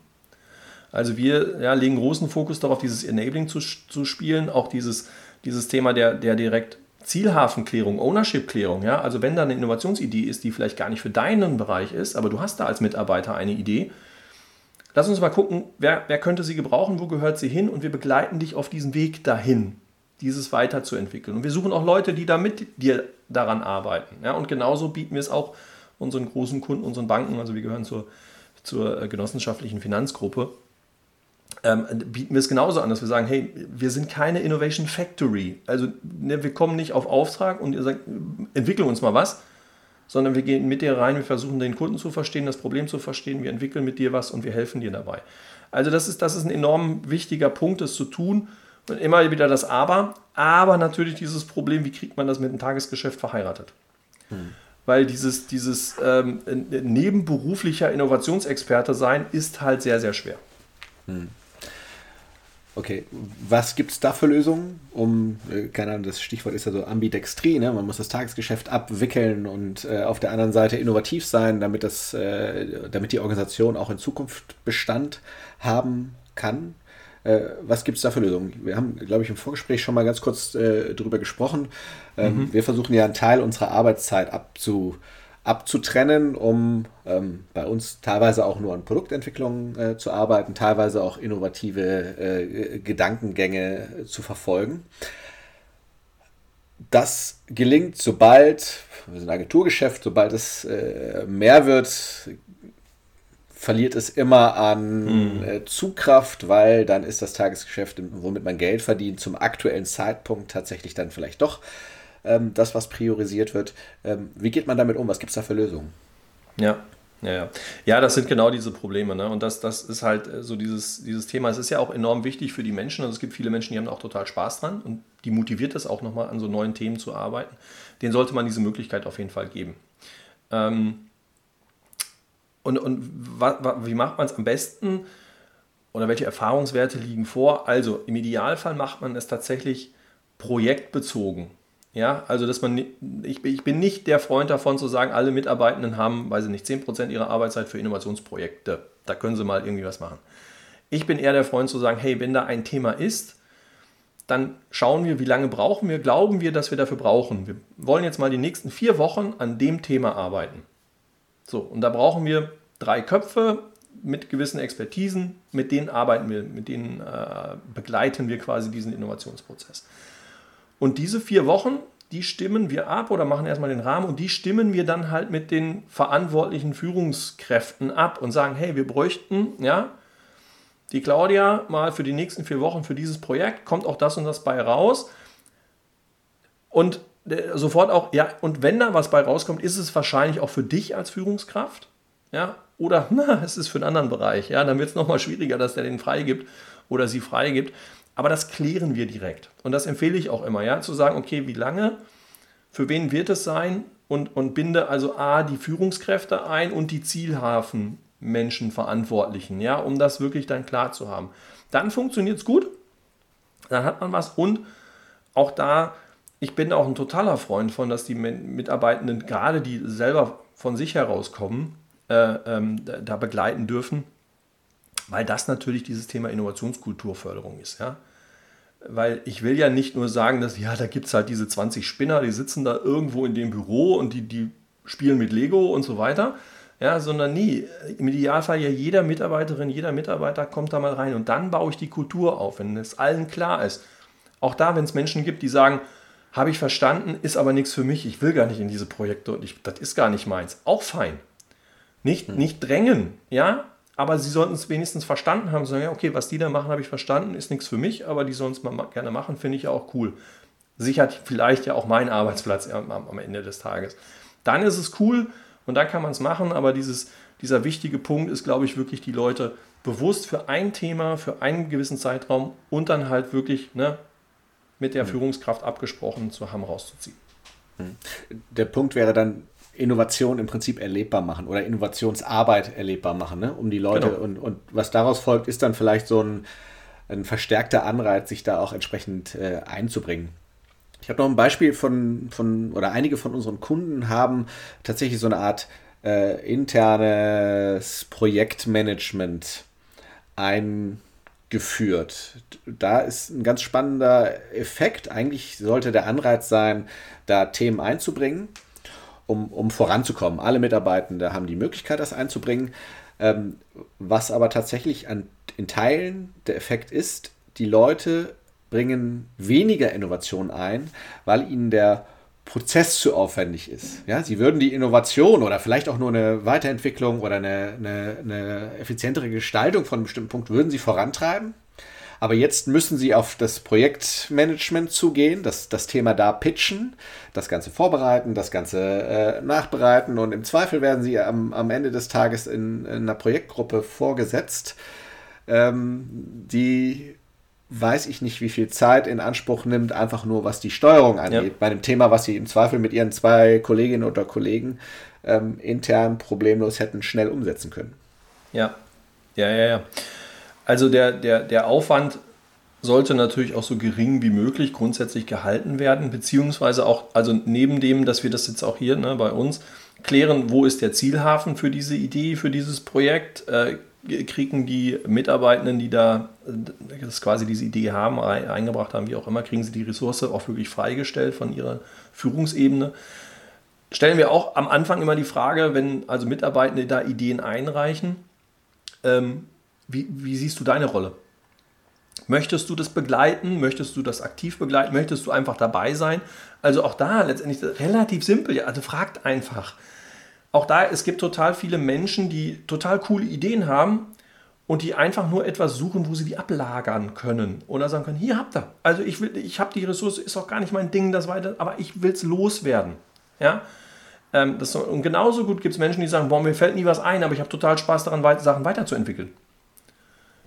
Also wir ja, legen großen Fokus darauf, dieses Enabling zu, zu spielen, auch dieses, dieses Thema der, der direkt Zielhafenklärung, Ownership-Klärung. Ja? Also wenn da eine Innovationsidee ist, die vielleicht gar nicht für deinen Bereich ist, aber du hast da als Mitarbeiter eine Idee, lass uns mal gucken, wer, wer könnte sie gebrauchen, wo gehört sie hin und wir begleiten dich auf diesen Weg dahin dieses weiterzuentwickeln. Und wir suchen auch Leute, die da mit dir daran arbeiten. Ja, und genauso bieten wir es auch unseren großen Kunden, unseren Banken, also wir gehören zur, zur äh, genossenschaftlichen Finanzgruppe, ähm, bieten wir es genauso an, dass wir sagen, hey, wir sind keine Innovation Factory. Also ne, wir kommen nicht auf Auftrag und ihr sagt, entwickeln uns mal was, sondern wir gehen mit dir rein, wir versuchen den Kunden zu verstehen, das Problem zu verstehen, wir entwickeln mit dir was und wir helfen dir dabei. Also das ist, das ist ein enorm wichtiger Punkt, das zu tun und immer wieder das Aber. Aber natürlich dieses Problem, wie kriegt man das mit dem Tagesgeschäft verheiratet? Hm. Weil dieses, dieses ähm, nebenberuflicher Innovationsexperte sein ist halt sehr, sehr schwer. Hm. Okay, was gibt es da für Lösungen? Um, äh, keine Ahnung, das Stichwort ist ja so Ambidextrie, ne? man muss das Tagesgeschäft abwickeln und äh, auf der anderen Seite innovativ sein, damit, das, äh, damit die Organisation auch in Zukunft Bestand haben kann. Äh, was gibt es da für Lösungen? Wir haben, glaube ich, im Vorgespräch schon mal ganz kurz äh, drüber gesprochen. Ähm, mhm. Wir versuchen ja einen Teil unserer Arbeitszeit abzu, abzutrennen, um ähm, bei uns teilweise auch nur an Produktentwicklung äh, zu arbeiten, teilweise auch innovative äh, Gedankengänge zu verfolgen. Das gelingt, sobald, wir sind ein Agenturgeschäft, sobald es äh, mehr wird, verliert es immer an mhm. Zugkraft, weil dann ist das Tagesgeschäft, womit man Geld verdient, zum aktuellen Zeitpunkt tatsächlich dann vielleicht doch ähm, das, was priorisiert wird. Ähm, wie geht man damit um? Was gibt es da für Lösungen? Ja, ja, ja. ja, das sind genau diese Probleme. Ne? Und das, das ist halt äh, so dieses, dieses Thema. Es ist ja auch enorm wichtig für die Menschen. Also es gibt viele Menschen, die haben auch total Spaß dran und die motiviert es auch nochmal an so neuen Themen zu arbeiten. Den sollte man diese Möglichkeit auf jeden Fall geben. Ähm, und und wie macht man es am besten? Oder welche Erfahrungswerte liegen vor? Also im Idealfall macht man es tatsächlich projektbezogen. Ja, also dass man, ich, ich bin nicht der Freund davon zu sagen, alle Mitarbeitenden haben, weiß ich nicht, 10% ihrer Arbeitszeit für Innovationsprojekte. Da können sie mal irgendwie was machen. Ich bin eher der Freund zu sagen, hey, wenn da ein Thema ist, dann schauen wir, wie lange brauchen wir, glauben wir, dass wir dafür brauchen. Wir wollen jetzt mal die nächsten vier Wochen an dem Thema arbeiten. So, und da brauchen wir drei Köpfe mit gewissen Expertisen, mit denen arbeiten wir, mit denen äh, begleiten wir quasi diesen Innovationsprozess. Und diese vier Wochen, die stimmen wir ab oder machen erstmal den Rahmen und die stimmen wir dann halt mit den verantwortlichen Führungskräften ab und sagen, hey, wir bräuchten, ja, die Claudia mal für die nächsten vier Wochen für dieses Projekt, kommt auch das und das bei raus. Und sofort auch, ja, und wenn da was bei rauskommt, ist es wahrscheinlich auch für dich als Führungskraft, ja, oder na, es ist für einen anderen Bereich, ja, dann wird es nochmal schwieriger, dass der den freigibt oder sie freigibt. Aber das klären wir direkt. Und das empfehle ich auch immer, ja, zu sagen, okay, wie lange, für wen wird es sein und, und binde also A, die Führungskräfte ein und die Zielhafenmenschen Verantwortlichen, ja, um das wirklich dann klar zu haben. Dann funktioniert es gut, dann hat man was und auch da, ich bin auch ein totaler Freund von, dass die Mitarbeitenden, gerade die selber von sich herauskommen, äh, ähm, da begleiten dürfen weil das natürlich dieses Thema Innovationskulturförderung ist. Ja? Weil ich will ja nicht nur sagen, dass ja, da gibt es halt diese 20 Spinner, die sitzen da irgendwo in dem Büro und die, die spielen mit Lego und so weiter. Ja, sondern nie. Im Idealfall ja jeder Mitarbeiterin, jeder Mitarbeiter kommt da mal rein und dann baue ich die Kultur auf, wenn es allen klar ist. Auch da, wenn es Menschen gibt, die sagen, habe ich verstanden, ist aber nichts für mich, ich will gar nicht in diese Projekte und ich, das ist gar nicht meins. Auch fein. Nicht, hm. nicht drängen, ja, aber sie sollten es wenigstens verstanden haben, sagen, ja, okay, was die da machen, habe ich verstanden, ist nichts für mich, aber die sollen es mal gerne machen, finde ich ja auch cool. Sichert vielleicht ja auch meinen Arbeitsplatz am, am Ende des Tages. Dann ist es cool und dann kann man es machen, aber dieses, dieser wichtige Punkt ist, glaube ich, wirklich die Leute bewusst für ein Thema, für einen gewissen Zeitraum und dann halt wirklich ne, mit der. Führungskraft abgesprochen zu haben, rauszuziehen. Hm. Der Punkt wäre dann, Innovation im Prinzip erlebbar machen oder Innovationsarbeit erlebbar machen, ne? um die Leute. Genau. Und, und was daraus folgt, ist dann vielleicht so ein, ein verstärkter Anreiz, sich da auch entsprechend äh, einzubringen. Ich habe noch ein Beispiel von, von, oder einige von unseren Kunden haben tatsächlich so eine Art äh, internes Projektmanagement eingeführt. Da ist ein ganz spannender Effekt. Eigentlich sollte der Anreiz sein, da Themen einzubringen um, um voranzukommen. Alle Mitarbeitende haben die Möglichkeit, das einzubringen. Ähm, was aber tatsächlich an, in Teilen der Effekt ist, die Leute bringen weniger Innovation ein, weil ihnen der Prozess zu aufwendig ist. Ja, sie würden die Innovation oder vielleicht auch nur eine Weiterentwicklung oder eine, eine, eine effizientere Gestaltung von einem bestimmten Punkt, würden sie vorantreiben. Aber jetzt müssen sie auf das Projektmanagement zugehen, das, das Thema da pitchen, das Ganze vorbereiten, das Ganze äh, nachbereiten und im Zweifel werden sie am, am Ende des Tages in, in einer Projektgruppe vorgesetzt, ähm, die weiß ich nicht, wie viel Zeit in Anspruch nimmt, einfach nur was die Steuerung angeht. Ja. Bei einem Thema, was sie im Zweifel mit ihren zwei Kolleginnen oder Kollegen ähm, intern problemlos hätten schnell umsetzen können. Ja, ja, ja, ja. Also der, der, der Aufwand sollte natürlich auch so gering wie möglich grundsätzlich gehalten werden, beziehungsweise auch, also neben dem, dass wir das jetzt auch hier ne, bei uns klären, wo ist der Zielhafen für diese Idee, für dieses Projekt, äh, kriegen die Mitarbeitenden, die da äh, das quasi diese Idee haben, eingebracht haben, wie auch immer, kriegen sie die Ressource auch wirklich freigestellt von ihrer Führungsebene. Stellen wir auch am Anfang immer die Frage, wenn also Mitarbeitende da Ideen einreichen, ähm, wie, wie siehst du deine Rolle? Möchtest du das begleiten? Möchtest du das aktiv begleiten? Möchtest du einfach dabei sein? Also auch da letztendlich relativ simpel. Also fragt einfach. Auch da, es gibt total viele Menschen, die total coole Ideen haben und die einfach nur etwas suchen, wo sie die ablagern können oder sagen können, hier habt ihr. Also ich will, ich habe die Ressource, ist auch gar nicht mein Ding, das weiter, aber ich will es loswerden. Ja. Ähm, das, und genauso gut gibt es Menschen, die sagen, boah, mir fällt nie was ein, aber ich habe total Spaß daran, Sachen weiterzuentwickeln.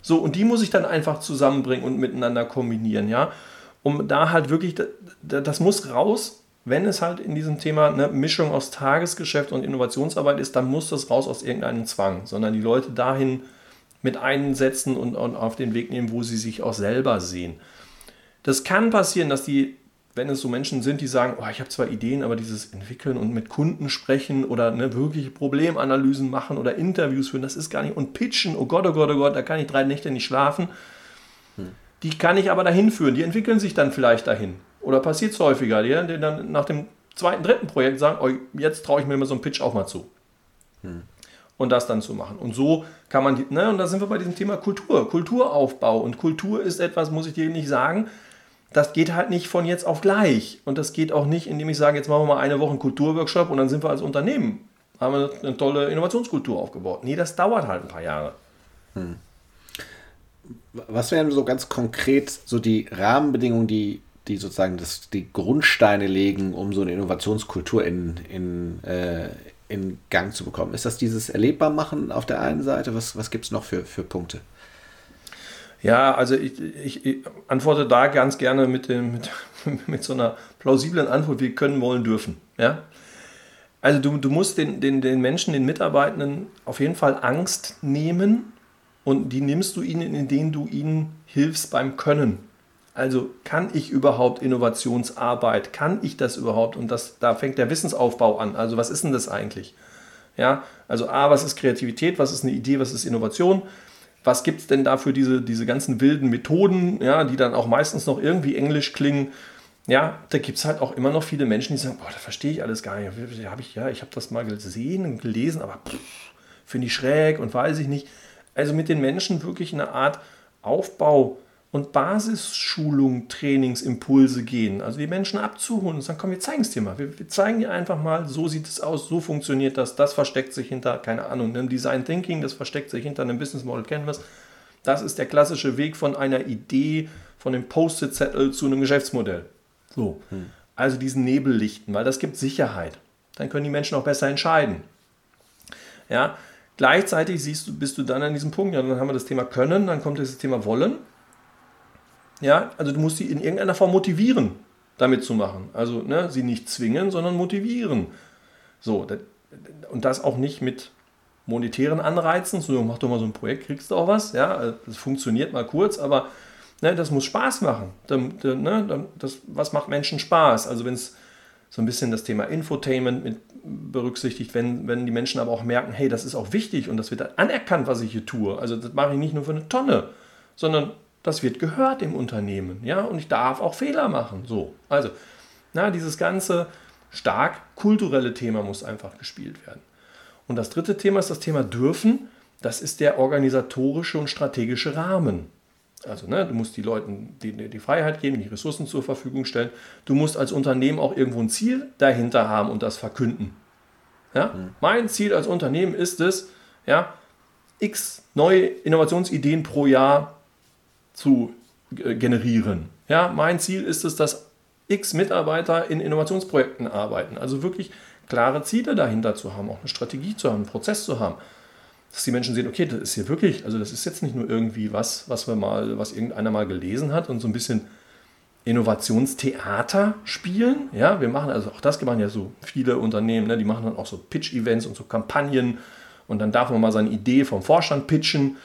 So, und die muss ich dann einfach zusammenbringen und miteinander kombinieren, ja. Um da halt wirklich, das muss raus, wenn es halt in diesem Thema eine Mischung aus Tagesgeschäft und Innovationsarbeit ist, dann muss das raus aus irgendeinem Zwang, sondern die Leute dahin mit einsetzen und, und auf den Weg nehmen, wo sie sich auch selber sehen. Das kann passieren, dass die wenn es so Menschen sind, die sagen, oh, ich habe zwar Ideen, aber dieses Entwickeln und mit Kunden sprechen oder ne, wirkliche Problemanalysen machen oder Interviews führen, das ist gar nicht. Und pitchen, oh Gott, oh Gott, oh Gott, da kann ich drei Nächte nicht schlafen. Hm. Die kann ich aber dahin führen. Die entwickeln sich dann vielleicht dahin. Oder passiert es häufiger, die, die, dann nach dem zweiten, dritten Projekt sagen, oh, jetzt traue ich mir mal so einen Pitch auch mal zu. Hm. Und das dann zu machen. Und so kann man, die, ne, und da sind wir bei diesem Thema Kultur, Kulturaufbau. Und Kultur ist etwas, muss ich dir nicht sagen, das geht halt nicht von jetzt auf gleich. Und das geht auch nicht, indem ich sage, jetzt machen wir mal eine Woche einen Kulturworkshop und dann sind wir als Unternehmen. Haben wir eine tolle Innovationskultur aufgebaut. Nee, das dauert halt ein paar Jahre. Hm. Was wären so ganz konkret so die Rahmenbedingungen, die, die sozusagen das, die Grundsteine legen, um so eine Innovationskultur in, in, äh, in Gang zu bekommen? Ist das dieses Erlebbarmachen auf der einen Seite? Was, was gibt es noch für, für Punkte? Ja, also ich, ich, ich, antworte da ganz gerne mit, dem, mit, mit so einer plausiblen Antwort, wir können, wollen, dürfen. Ja? Also du, du musst den, den, den Menschen, den Mitarbeitenden auf jeden Fall Angst nehmen und die nimmst du ihnen, indem du ihnen hilfst beim Können. Also kann ich überhaupt Innovationsarbeit? Kann ich das überhaupt? Und das, da fängt der Wissensaufbau an. Also was ist denn das eigentlich? Ja, also A, was ist Kreativität? Was ist eine Idee? Was ist Innovation? was gibt es denn da für diese, diese ganzen wilden Methoden, ja, die dann auch meistens noch irgendwie englisch klingen. Ja, da gibt es halt auch immer noch viele Menschen, die sagen, boah, das verstehe ich alles gar nicht. Hab ich, ja, ich habe das mal gesehen und gelesen, aber finde ich schräg und weiß ich nicht. Also mit den Menschen wirklich eine Art Aufbau und Basisschulung, Trainingsimpulse gehen. Also die Menschen abzuholen und sagen, komm, wir zeigen es dir mal. Wir, wir, zeigen dir einfach mal, so sieht es aus, so funktioniert das, das versteckt sich hinter, keine Ahnung, einem Design Thinking, das versteckt sich hinter einem Business Model Canvas. Das ist der klassische Weg von einer Idee, von dem Post-it-Zettel zu einem Geschäftsmodell. So. Hm. Also diesen Nebel lichten, weil das gibt Sicherheit. Dann können die Menschen auch besser entscheiden. Ja, gleichzeitig siehst du, bist du dann an diesem Punkt, ja, dann haben wir das Thema Können, dann kommt das Thema Wollen. Ja, also du musst sie in irgendeiner Form motivieren, damit zu machen. Also ne, sie nicht zwingen, sondern motivieren. So, und das auch nicht mit monetären Anreizen, so mach doch mal so ein Projekt, kriegst du auch was. Ja, das funktioniert mal kurz, aber ne, das muss Spaß machen. Ne, das, was macht Menschen Spaß? Also wenn es so ein bisschen das Thema Infotainment mit berücksichtigt, wenn, wenn die Menschen aber auch merken, hey, das ist auch wichtig und das wird anerkannt, was ich hier tue. Also das mache ich nicht nur für eine Tonne, sondern das wird gehört im Unternehmen, ja, und ich darf auch Fehler machen. So, also, na, dieses ganze stark kulturelle Thema muss einfach gespielt werden. Und das dritte Thema ist das Thema dürfen. Das ist der organisatorische und strategische Rahmen. Also, ne, du musst die Leuten die, die Freiheit geben, die Ressourcen zur Verfügung stellen. Du musst als Unternehmen auch irgendwo ein Ziel dahinter haben und das verkünden. Ja? Mhm. Mein Ziel als Unternehmen ist es, ja, x neue Innovationsideen pro Jahr zu äh, generieren. Ja, mein Ziel ist es, dass x Mitarbeiter in Innovationsprojekten arbeiten. Also wirklich klare Ziele dahinter zu haben, auch eine Strategie zu haben, einen Prozess zu haben. Dass die Menschen sehen, okay, das ist hier wirklich, also das ist jetzt nicht nur irgendwie was, was wir mal, was irgendeiner mal gelesen hat und so ein bisschen Innovationstheater spielen. Ja, wir machen also auch das machen ja so viele Unternehmen, ne, die machen dann auch so Pitch-Events und so Kampagnen und dann darf man mal seine Idee vom Vorstand pitchen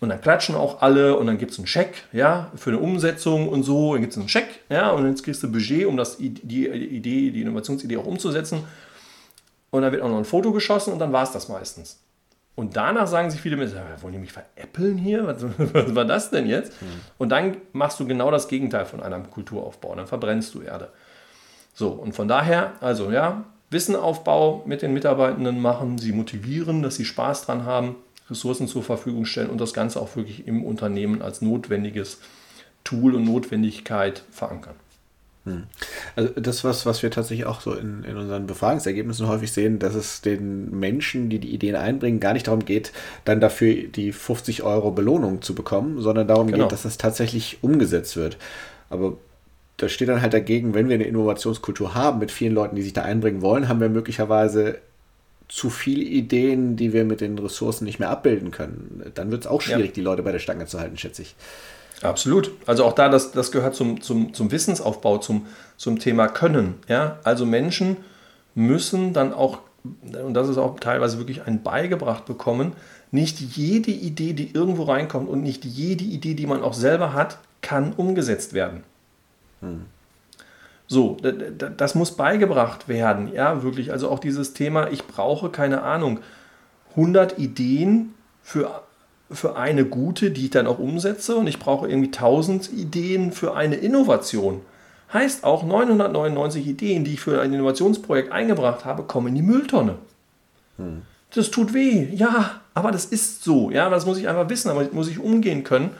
Und dann klatschen auch alle und dann gibt es einen Scheck, ja, für eine Umsetzung und so. Dann gibt es einen Scheck, ja, und jetzt kriegst du Budget, um das, die Idee, die Innovationsidee auch umzusetzen. Und dann wird auch noch ein Foto geschossen und dann war es das meistens. Und danach sagen sich viele Menschen, wollen die mich veräppeln hier? Was, was war das denn jetzt? Hm. Und dann machst du genau das Gegenteil von einem Kulturaufbau. Dann verbrennst du Erde. So, und von daher, also ja, Wissenaufbau mit den Mitarbeitenden machen, sie motivieren, dass sie Spaß dran haben, Ressourcen zur Verfügung stellen und das Ganze auch wirklich im Unternehmen als notwendiges Tool und Notwendigkeit verankern. Hm. Also das, was, was wir tatsächlich auch so in, in unseren Befragungsergebnissen häufig sehen, dass es den Menschen, die die Ideen einbringen, gar nicht darum geht, dann dafür die 50 Euro Belohnung zu bekommen, sondern darum genau. geht, dass es tatsächlich umgesetzt wird. Aber da steht dann halt dagegen, wenn wir eine Innovationskultur haben mit vielen Leuten, die sich da einbringen wollen, haben wir möglicherweise zu viele Ideen, die wir mit den Ressourcen nicht mehr abbilden können. Dann wird es auch schwierig, ja. die Leute bei der Stange zu halten, schätze ich. Absolut. Also auch da, das, das gehört zum, zum, zum Wissensaufbau, zum, zum Thema Können. Ja? Also Menschen müssen dann auch, und das ist auch teilweise wirklich ein beigebracht bekommen, nicht jede Idee, die irgendwo reinkommt und nicht jede Idee, die man auch selber hat, kann umgesetzt werden. Hm. So, das muss beigebracht werden, ja, wirklich. Also auch dieses Thema, ich brauche keine Ahnung, 100 Ideen für, für eine gute, die ich dann auch umsetze und ich brauche irgendwie 1000 Ideen für eine Innovation. Heißt auch 999 Ideen, die ich für ein Innovationsprojekt eingebracht habe, kommen in die Mülltonne. Hm. Das tut weh, ja, aber das ist so, ja, das muss ich einfach wissen, aber muss ich umgehen können,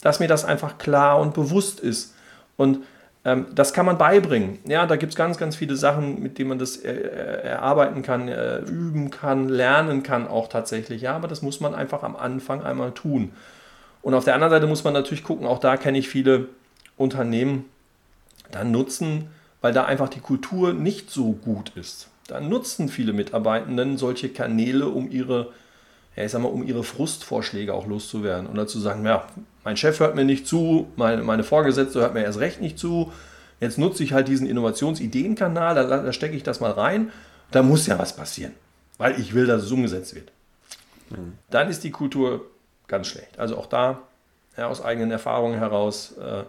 dass mir das einfach klar und bewusst ist. Und ähm, das kann man beibringen. Ja, da gibt es ganz, ganz viele Sachen, mit denen man das äh, äh, erarbeiten kann, äh, üben kann, lernen kann auch tatsächlich. Ja, aber das muss man einfach am Anfang einmal tun. Und auf der anderen Seite muss man natürlich gucken, auch da kenne ich viele Unternehmen, da nutzen, weil da einfach die Kultur nicht so gut ist. Da nutzen viele Mitarbeitenden solche Kanäle, um ihre ja, ich sag mal, um ihre Frustvorschläge auch loszuwerden. Oder zu sagen, ja, mein Chef hört mir nicht zu, meine, meine Vorgesetzte hört mir erst recht nicht zu. Jetzt nutze ich halt diesen Innovationsideenkanal, da, da stecke ich das mal rein. Da muss ja was passieren, weil ich will, dass es umgesetzt wird. Mhm. Dann ist die Kultur ganz schlecht. Also auch da, ja, aus eigenen Erfahrungen heraus, äh,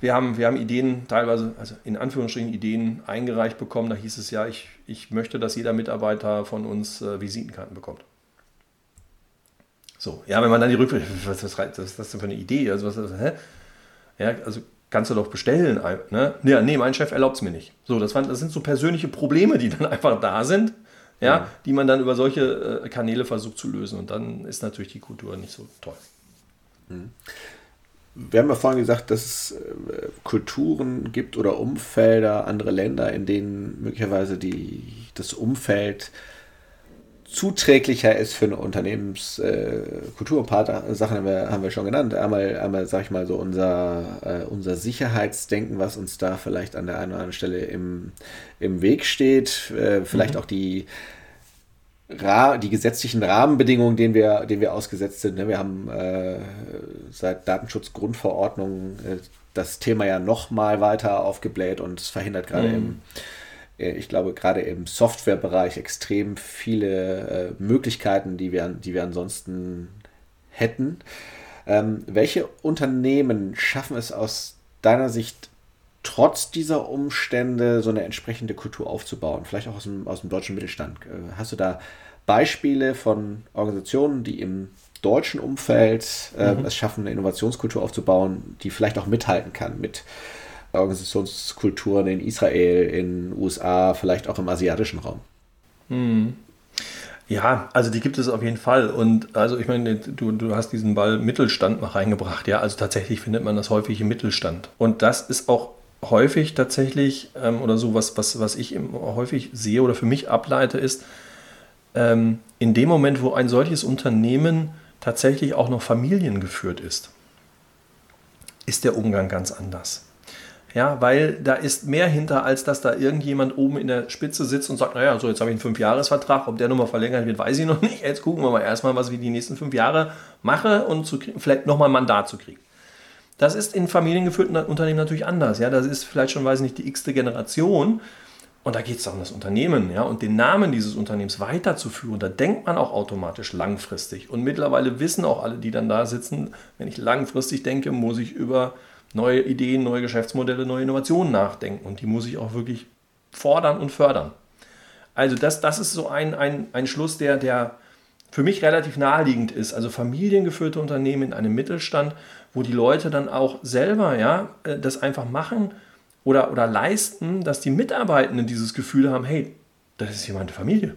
wir haben, wir haben Ideen, teilweise, also in Anführungsstrichen Ideen eingereicht bekommen. Da hieß es ja, ich, ich möchte, dass jeder Mitarbeiter von uns äh, Visitenkarten bekommt. So, ja, wenn man dann die Rückfrage, was, was, was ist das denn für eine Idee? Also, was, hä? Ja, also kannst du doch bestellen. Ne? Ja, nee, mein Chef erlaubt es mir nicht. So, das, waren, das sind so persönliche Probleme, die dann einfach da sind, ja, ja. die man dann über solche äh, Kanäle versucht zu lösen. Und dann ist natürlich die Kultur nicht so toll. Mhm. Wir haben ja vorhin gesagt, dass es äh, Kulturen gibt oder Umfelder, andere Länder, in denen möglicherweise die, das Umfeld zuträglicher ist für eine Unternehmenskultur. Äh, ein paar Sachen haben wir, haben wir schon genannt. Einmal, einmal sag ich mal, so unser, äh, unser Sicherheitsdenken, was uns da vielleicht an der einen oder anderen Stelle im, im Weg steht. Äh, vielleicht mhm. auch die, die gesetzlichen Rahmenbedingungen, denen wir, denen wir ausgesetzt sind. Ne? Wir haben äh, seit Datenschutzgrundverordnung äh, das Thema ja noch mal weiter aufgebläht und es verhindert gerade mhm. im äh, ich glaube, gerade im Softwarebereich extrem viele äh, Möglichkeiten, die wir, die wir ansonsten hätten. Ähm, welche Unternehmen schaffen es aus deiner Sicht trotz dieser Umstände so eine entsprechende Kultur aufzubauen? Vielleicht auch aus dem, aus dem deutschen Mittelstand. Äh, hast du da Beispiele von Organisationen, die im deutschen Umfeld äh, mhm. es schaffen, eine Innovationskultur aufzubauen, die vielleicht auch mithalten kann mit Organisationskulturen in Israel, in USA, vielleicht auch im asiatischen Raum. Hm. Ja, also die gibt es auf jeden Fall. Und also ich meine, du, du hast diesen Ball Mittelstand noch reingebracht. Ja, also tatsächlich findet man das häufig im Mittelstand. Und das ist auch häufig tatsächlich, ähm, oder so was, was, was ich häufig sehe oder für mich ableite, ist, ähm, in dem Moment, wo ein solches Unternehmen tatsächlich auch noch familiengeführt ist, ist der Umgang ganz anders. Ja, weil da ist mehr hinter, als dass da irgendjemand oben in der Spitze sitzt und sagt, naja, so jetzt habe ich einen Fünfjahresvertrag, ob der nochmal verlängert wird, weiß ich noch nicht. Jetzt gucken wir mal erstmal, was ich die nächsten fünf Jahre mache und zu, vielleicht nochmal ein Mandat zu kriegen. Das ist in familiengeführten Unternehmen natürlich anders. Ja, das ist vielleicht schon, weiß ich nicht, die x-te Generation. Und da geht es darum, das Unternehmen ja, und den Namen dieses Unternehmens weiterzuführen. Da denkt man auch automatisch langfristig. Und mittlerweile wissen auch alle, die dann da sitzen, wenn ich langfristig denke, muss ich über neue Ideen, neue Geschäftsmodelle, neue Innovationen nachdenken. Und die muss ich auch wirklich fordern und fördern. Also das, das ist so ein, ein, ein Schluss, der, der für mich relativ naheliegend ist. Also familiengeführte Unternehmen in einem Mittelstand, wo die Leute dann auch selber ja, äh, das einfach machen oder, oder leisten, dass die Mitarbeitenden dieses Gefühl haben, hey, das ist hier meine Familie.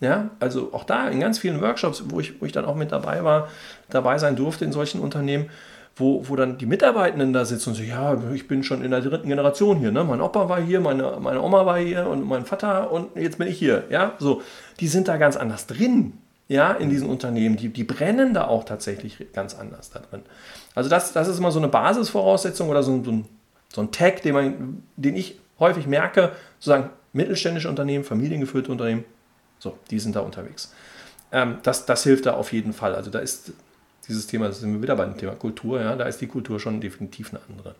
Ja, also auch da in ganz vielen Workshops, wo ich, wo ich dann auch mit dabei war, dabei sein durfte in solchen Unternehmen, wo, wo dann die Mitarbeitenden da sitzen und sagen, ja, ich bin schon in der dritten Generation hier, ne? Mein Opa war hier, meine, meine Oma war hier und mein Vater und jetzt bin ich hier. Ja, so, die sind da ganz anders drin, ja, in diesen Unternehmen. Die, die brennen da auch tatsächlich ganz anders da drin. Also das, das ist immer so eine Basisvoraussetzung oder so, so ein so ein Tag, den, man, den ich häufig merke, sozusagen mittelständische Unternehmen, familiengeführte Unternehmen, so, die sind da unterwegs. Ähm, das, das hilft da auf jeden Fall. Also da ist dieses Thema, das sind wir wieder beim Thema Kultur, ja, da ist die Kultur schon definitiv eine andere.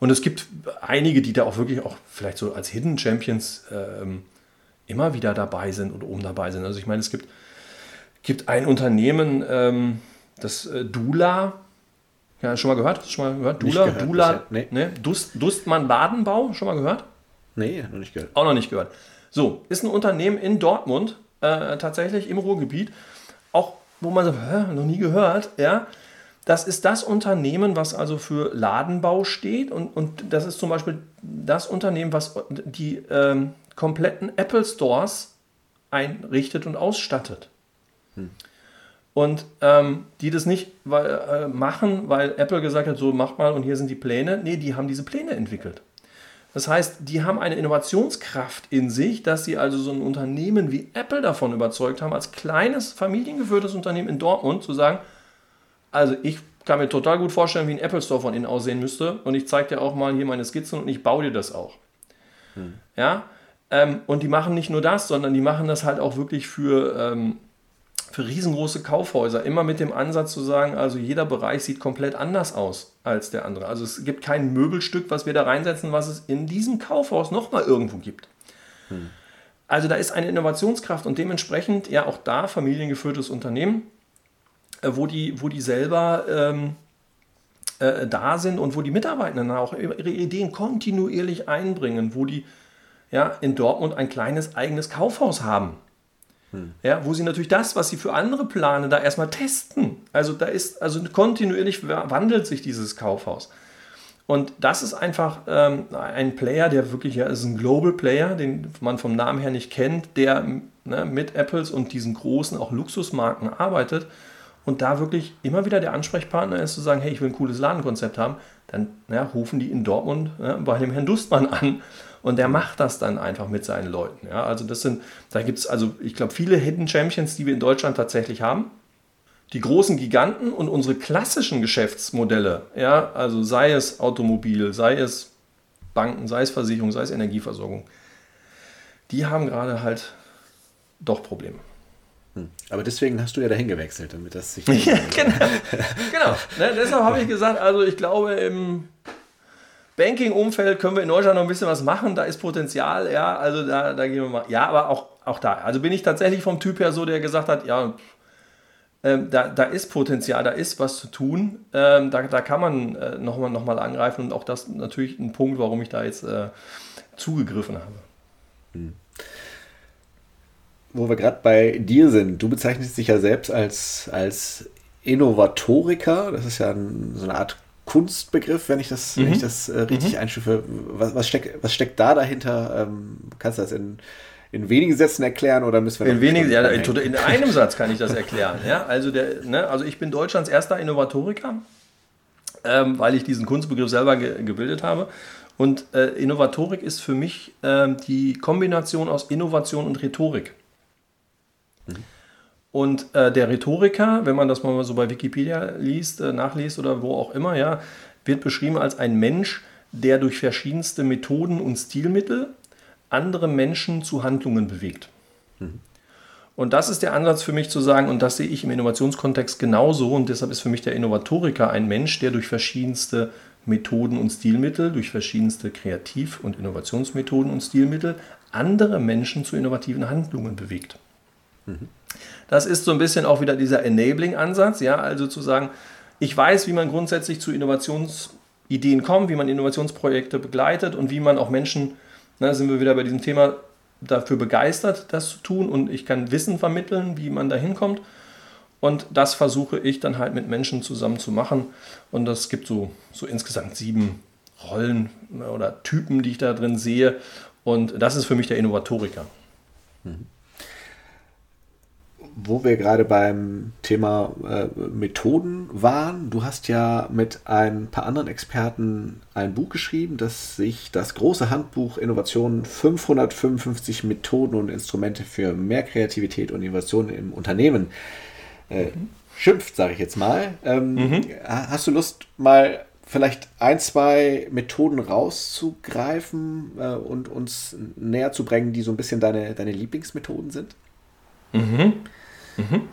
Und es gibt einige, die da auch wirklich auch vielleicht so als Hidden Champions ähm, immer wieder dabei sind oder oben dabei sind. Also ich meine, es gibt, gibt ein Unternehmen, ähm, das äh, Dula, ja, schon mal gehört? Schon mal gehört? Dula, gehört Dula, nee. ne? Dust, Dustmann Badenbau, schon mal gehört? Nee, noch nicht gehört. Auch noch nicht gehört. So, ist ein Unternehmen in Dortmund, äh, tatsächlich im Ruhrgebiet, auch wo man sagt, hä, noch nie gehört, ja. Das ist das Unternehmen, was also für Ladenbau steht und, und das ist zum Beispiel das Unternehmen, was die ähm, kompletten Apple Stores einrichtet und ausstattet. Hm. Und ähm, die das nicht weil, äh, machen, weil Apple gesagt hat, so macht mal und hier sind die Pläne. Nee, die haben diese Pläne entwickelt. Das heißt, die haben eine Innovationskraft in sich, dass sie also so ein Unternehmen wie Apple davon überzeugt haben, als kleines familiengeführtes Unternehmen in Dortmund zu sagen, also ich kann mir total gut vorstellen, wie ein Apple Store von innen aussehen müsste und ich zeige dir auch mal hier meine Skizzen und ich baue dir das auch. Hm. Ja, ähm, und die machen nicht nur das, sondern die machen das halt auch wirklich für ähm, für riesengroße Kaufhäuser immer mit dem Ansatz zu sagen, also jeder Bereich sieht komplett anders aus als der andere. Also es gibt kein Möbelstück, was wir da reinsetzen, was es in diesem Kaufhaus nochmal irgendwo gibt. Hm. Also da ist eine Innovationskraft und dementsprechend ja auch da familiengeführtes Unternehmen, äh, wo die, wo die selber ähm, äh, da sind und wo die Mitarbeitenden auch ihre Ideen kontinuierlich einbringen, wo die ja, in Dortmund ein kleines eigenes Kaufhaus haben ja, wo sie natürlich das, was sie für andere planen, da erstmal testen. Also da ist, also kontinuierlich wandelt sich dieses Kaufhaus. Und das ist einfach ähm, ein Player, der wirklich, ja, ist ein Global Player, den man vom Namen her nicht kennt, der ne, mit Apples und diesen großen auch Luxusmarken arbeitet und da wirklich immer wieder der Ansprechpartner ist, zu sagen, hey, ich will ein cooles Ladenkonzept haben, dann ja, rufen die in Dortmund ja, bei dem Herrn Dustmann an und der macht das dann einfach mit seinen Leuten. Ja, also das sind, da gibt es also, ich glaube, viele Hidden Champions, die wir in Deutschland tatsächlich haben. Die großen Giganten und unsere klassischen Geschäftsmodelle, ja, also sei es Automobil, sei es Banken, sei es Versicherung, sei es Energieversorgung, die haben gerade halt doch Probleme. Hm. Aber deswegen hast du ja dahin gewechselt, damit das sich. ja, genau. genau. Ne, deshalb habe ich gesagt, also ich glaube, im Banking-Umfeld können wir in Deutschland noch ein bisschen was machen, da ist Potenzial, ja, also da, da gehen wir mal. Ja, aber auch, auch da. Also bin ich tatsächlich vom Typ her so, der gesagt hat, ja, ähm, da, da ist Potenzial, da ist was zu tun, ähm, da, da kann man äh, nochmal noch mal angreifen und auch das natürlich ein Punkt, warum ich da jetzt äh, zugegriffen habe. Hm. Wo wir gerade bei dir sind, du bezeichnest dich ja selbst als, als Innovatoriker, das ist ja ein, so eine Art Kunstbegriff, wenn ich das, mhm. wenn ich das äh, richtig mhm. einstufe. Was, was, steckt, was steckt da dahinter? Ähm, kannst du das in, in wenigen Sätzen erklären oder müssen wir in wenigen ja, in, in, einem Satz kann ich das erklären. Ja, also, der, ne, also ich bin Deutschlands erster Innovatoriker, ähm, weil ich diesen Kunstbegriff selber ge gebildet habe. Und äh, Innovatorik ist für mich äh, die Kombination aus Innovation und Rhetorik. Und äh, der Rhetoriker, wenn man das mal so bei Wikipedia liest, äh, nachliest oder wo auch immer, ja, wird beschrieben als ein Mensch, der durch verschiedenste Methoden und Stilmittel andere Menschen zu Handlungen bewegt. Mhm. Und das ist der Ansatz für mich zu sagen, und das sehe ich im Innovationskontext genauso, und deshalb ist für mich der Innovatoriker ein Mensch, der durch verschiedenste Methoden und Stilmittel, durch verschiedenste Kreativ- und Innovationsmethoden und Stilmittel andere Menschen zu innovativen Handlungen bewegt. Mhm. Das ist so ein bisschen auch wieder dieser Enabling-Ansatz, ja, also zu sagen, ich weiß, wie man grundsätzlich zu Innovationsideen kommt, wie man Innovationsprojekte begleitet und wie man auch Menschen, da sind wir wieder bei diesem Thema, dafür begeistert, das zu tun und ich kann Wissen vermitteln, wie man da hinkommt. Und das versuche ich dann halt mit Menschen zusammen zu machen. Und das gibt so, so insgesamt sieben Rollen oder Typen, die ich da drin sehe. Und das ist für mich der Innovatoriker. Mhm wo wir gerade beim Thema äh, Methoden waren, du hast ja mit ein paar anderen Experten ein Buch geschrieben, das sich das große Handbuch Innovation 555 Methoden und Instrumente für mehr Kreativität und Innovation im Unternehmen äh, mhm. schimpft, sage ich jetzt mal. Ähm, mhm. Hast du Lust, mal vielleicht ein, zwei Methoden rauszugreifen äh, und uns näher zu bringen, die so ein bisschen deine, deine Lieblingsmethoden sind? Mhm. Mhm.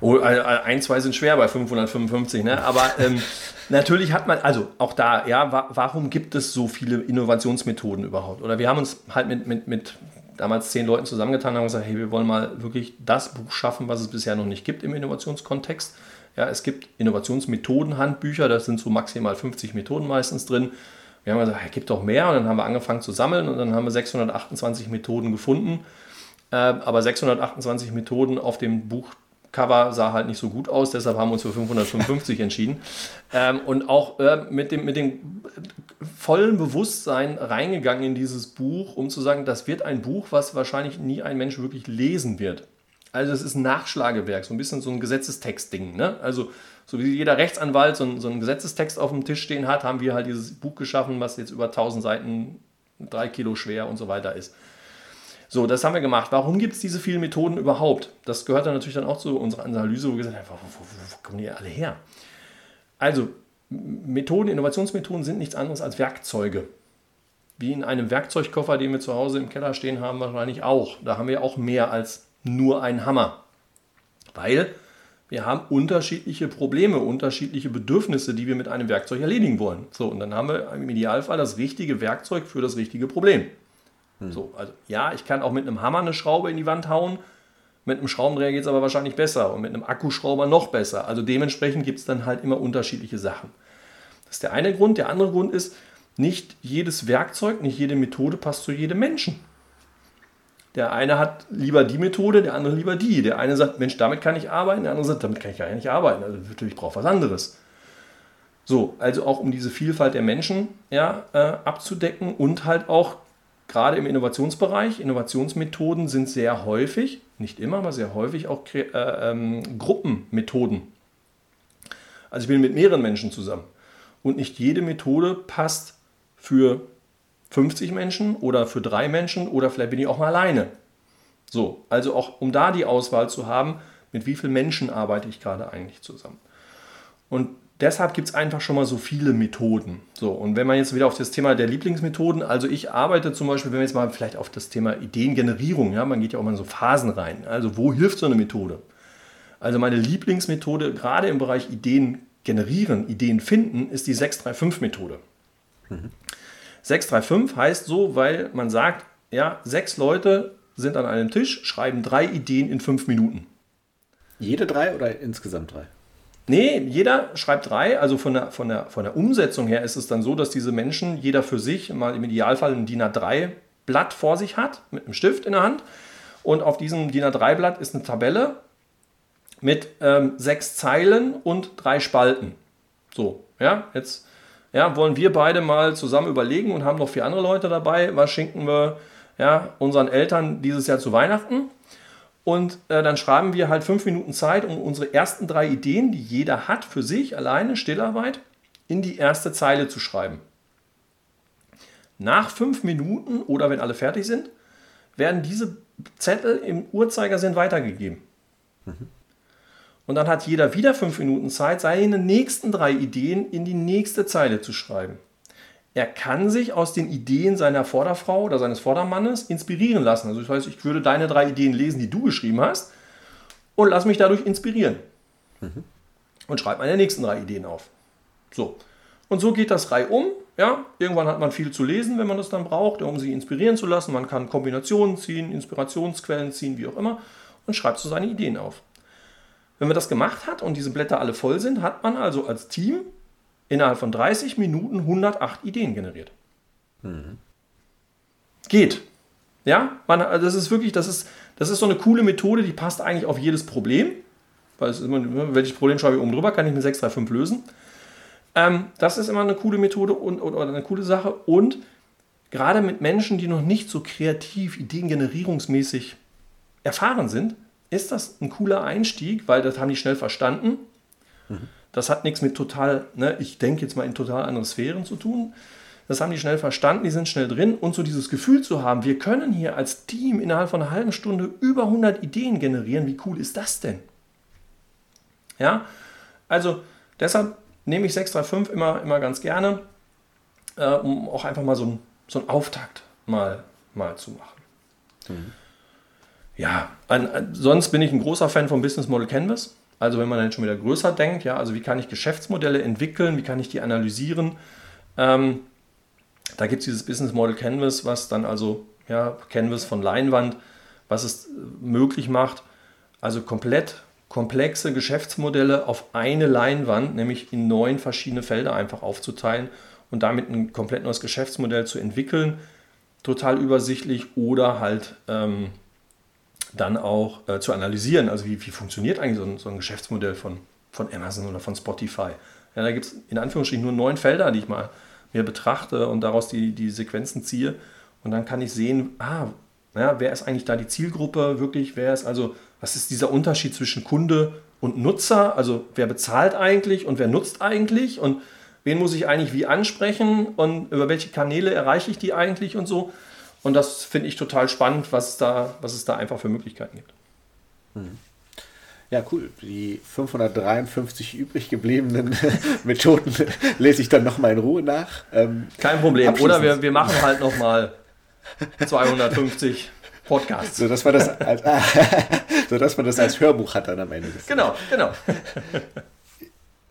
Oh, ein, zwei sind schwer bei 555, ne? aber ähm, natürlich hat man, also auch da, ja, wa warum gibt es so viele Innovationsmethoden überhaupt? Oder wir haben uns halt mit, mit, mit damals zehn Leuten zusammengetan und haben gesagt, hey, wir wollen mal wirklich das Buch schaffen, was es bisher noch nicht gibt im Innovationskontext. Ja, es gibt Innovationsmethoden-Handbücher, da sind so maximal 50 Methoden meistens drin. Wir haben gesagt, es gibt doch mehr und dann haben wir angefangen zu sammeln und dann haben wir 628 Methoden gefunden aber 628 Methoden auf dem Buchcover sah halt nicht so gut aus, deshalb haben wir uns für 555 entschieden. Ähm, und auch äh, mit, dem, mit dem vollen Bewusstsein reingegangen in dieses Buch, um zu sagen, das wird ein Buch, was wahrscheinlich nie ein Mensch wirklich lesen wird. Also es ist ein Nachschlagewerk, so ein bisschen so ein Gesetzestext-Ding. Ne? Also so wie jeder Rechtsanwalt so, so einen Gesetzestext auf dem Tisch stehen hat, haben wir halt dieses Buch geschaffen, was jetzt über 1000 Seiten, drei Kilo schwer und so weiter ist. So, das haben wir gemacht. Warum gibt es diese vielen Methoden überhaupt? Das gehört dann natürlich dann auch zu unserer Analyse, wo wir gesagt haben, wo, wo, wo kommen die alle her? Also, Methoden, Innovationsmethoden sind nichts anderes als Werkzeuge. Wie in einem Werkzeugkoffer, den wir zu Hause im Keller stehen haben, wahrscheinlich auch. Da haben wir auch mehr als nur einen Hammer. Weil wir haben unterschiedliche Probleme, unterschiedliche Bedürfnisse, die wir mit einem Werkzeug erledigen wollen. So, und dann haben wir im Idealfall das richtige Werkzeug für das richtige Problem. Hm. So, also ja, ich kann auch mit einem Hammer eine Schraube in die Wand hauen. Mit einem Schraubendreher geht es aber wahrscheinlich besser und mit einem Akkuschrauber noch besser. Also dementsprechend gibt es dann halt immer unterschiedliche Sachen. Das ist der eine Grund. Der andere Grund ist, nicht jedes Werkzeug, nicht jede Methode passt zu jedem Menschen. Der eine hat lieber die Methode, der andere lieber die. Der eine sagt, Mensch, damit kann ich arbeiten, der andere sagt, damit kann ich gar nicht arbeiten. Also natürlich brauche was anderes. So, also auch um diese Vielfalt der Menschen ja, äh, abzudecken und halt auch gerade im Innovationsbereich, Innovationsmethoden sind sehr häufig, nicht immer, aber sehr häufig auch äh, ähm, Gruppenmethoden. Also ich bin mit mehreren Menschen zusammen. Und nicht jede Methode passt für 50 Menschen oder für drei Menschen oder vielleicht bin ich auch mal alleine. So, also auch um da die Auswahl zu haben, mit wie vielen Menschen arbeite ich gerade eigentlich zusammen. Und deshalb gibt es einfach schon mal so viele Methoden. So, und wenn man jetzt wieder auf das Thema der Lieblingsmethoden, also ich arbeite zum Beispiel, wenn wir jetzt mal vielleicht auf das Thema Ideengenerierung, ja, man geht ja auch mal in so Phasen rein. Also wo hilft so eine Methode? Also meine Lieblingsmethode, gerade im Bereich Ideen generieren, Ideen finden, ist die 635-Methode. Mhm. 635 heißt so, weil man sagt, ja, sechs Leute sind an einem Tisch, schreiben drei Ideen in fünf Minuten. Jede drei oder insgesamt drei? Nee, jeder schreibt drei. Also von der, von, der, von der Umsetzung her ist es dann so, dass diese Menschen, jeder für sich, mal im Idealfall ein DIN A3-Blatt vor sich hat, mit einem Stift in der Hand. Und auf diesem DIN A3-Blatt ist eine Tabelle mit ähm, sechs Zeilen und drei Spalten. So, ja, jetzt ja, wollen wir beide mal zusammen überlegen und haben noch vier andere Leute dabei. Was schenken wir ja, unseren Eltern dieses Jahr zu Weihnachten? Und äh, dann schreiben wir halt fünf Minuten Zeit, um unsere ersten drei Ideen, die jeder hat, für sich alleine, Stillarbeit, in die erste Zeile zu schreiben. Nach fünf Minuten oder wenn alle fertig sind, werden diese Zettel im Uhrzeigersinn weitergegeben. Mhm. Und dann hat jeder wieder fünf Minuten Zeit, seine nächsten drei Ideen in die nächste Zeile zu schreiben. Er kann sich aus den Ideen seiner Vorderfrau oder seines Vordermannes inspirieren lassen. Also das heißt, ich würde deine drei Ideen lesen, die du geschrieben hast, und lass mich dadurch inspirieren. Mhm. Und schreibe meine nächsten drei Ideen auf. So. Und so geht das reihum. Ja, irgendwann hat man viel zu lesen, wenn man das dann braucht, um sich inspirieren zu lassen. Man kann Kombinationen ziehen, Inspirationsquellen ziehen, wie auch immer, und schreibt so seine Ideen auf. Wenn man das gemacht hat und diese Blätter alle voll sind, hat man also als Team innerhalb von 30 Minuten 108 Ideen generiert. Mhm. Geht. Ja, man, also das ist wirklich, das ist, das ist so eine coole Methode, die passt eigentlich auf jedes Problem. Weil es immer, welches Problem schreibe ich oben drüber, kann ich mit 635 lösen. Ähm, das ist immer eine coole Methode und, oder eine coole Sache. Und gerade mit Menschen, die noch nicht so kreativ, ideengenerierungsmäßig erfahren sind, ist das ein cooler Einstieg, weil das haben die schnell verstanden. Mhm. Das hat nichts mit total, ne, ich denke jetzt mal in total andere Sphären zu tun. Das haben die schnell verstanden, die sind schnell drin und so dieses Gefühl zu haben, wir können hier als Team innerhalb von einer halben Stunde über 100 Ideen generieren. Wie cool ist das denn? Ja, also deshalb nehme ich 635 immer, immer ganz gerne, äh, um auch einfach mal so, ein, so einen Auftakt mal, mal zu machen. Mhm. Ja, an, an, sonst bin ich ein großer Fan vom Business Model Canvas. Also wenn man dann schon wieder größer denkt, ja, also wie kann ich Geschäftsmodelle entwickeln, wie kann ich die analysieren. Ähm, da gibt es dieses Business Model Canvas, was dann also, ja, Canvas von Leinwand, was es möglich macht, also komplett komplexe Geschäftsmodelle auf eine Leinwand, nämlich in neun verschiedene Felder einfach aufzuteilen und damit ein komplett neues Geschäftsmodell zu entwickeln. Total übersichtlich oder halt ähm, dann auch äh, zu analysieren. Also wie, wie funktioniert eigentlich so ein, so ein, Geschäftsmodell von, von Amazon oder von Spotify? Ja, da gibt es in Anführungsstrichen nur neun Felder, die ich mal mir betrachte und daraus die, die Sequenzen ziehe. Und dann kann ich sehen, ah, ja, wer ist eigentlich da die Zielgruppe wirklich? Wer ist also, was ist dieser Unterschied zwischen Kunde und Nutzer? Also wer bezahlt eigentlich und wer nutzt eigentlich? Und wen muss ich eigentlich wie ansprechen und über welche Kanäle erreiche ich die eigentlich und so. Und das finde ich total spannend, was es, da, was es da einfach für Möglichkeiten gibt. Mhm. Ja, cool. Die 553 übrig gebliebenen Methoden lese ich dann nochmal in Ruhe nach. Ähm, Kein Problem. Oder wir, wir machen halt nochmal 250 Podcasts. So dass, man das als, so dass man das als Hörbuch hat dann am Ende. Genau, genau.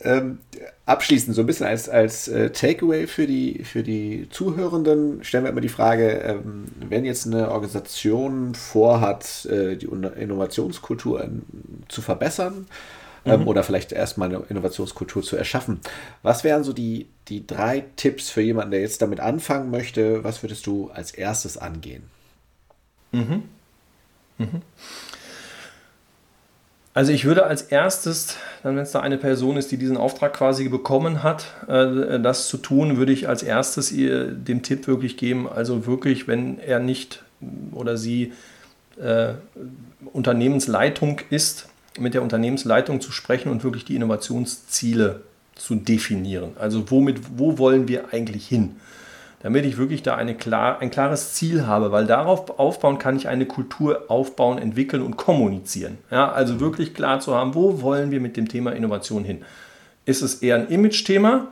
Ähm, abschließend so ein bisschen als, als äh, Takeaway für die, für die Zuhörenden stellen wir immer die Frage, ähm, wenn jetzt eine Organisation vorhat, äh, die Innovationskultur in, zu verbessern ähm, mhm. oder vielleicht erstmal eine Innovationskultur zu erschaffen, was wären so die, die drei Tipps für jemanden, der jetzt damit anfangen möchte? Was würdest du als erstes angehen? Mhm. Mhm. Also ich würde als erstes, dann wenn es da eine Person ist, die diesen Auftrag quasi bekommen hat, äh, das zu tun, würde ich als erstes ihr den Tipp wirklich geben, also wirklich, wenn er nicht oder sie äh, Unternehmensleitung ist, mit der Unternehmensleitung zu sprechen und wirklich die Innovationsziele zu definieren. Also womit, wo wollen wir eigentlich hin? Damit ich wirklich da klar, ein klares Ziel habe, weil darauf aufbauen kann ich eine Kultur aufbauen, entwickeln und kommunizieren. Ja, also wirklich klar zu haben, wo wollen wir mit dem Thema Innovation hin? Ist es eher ein Image-Thema?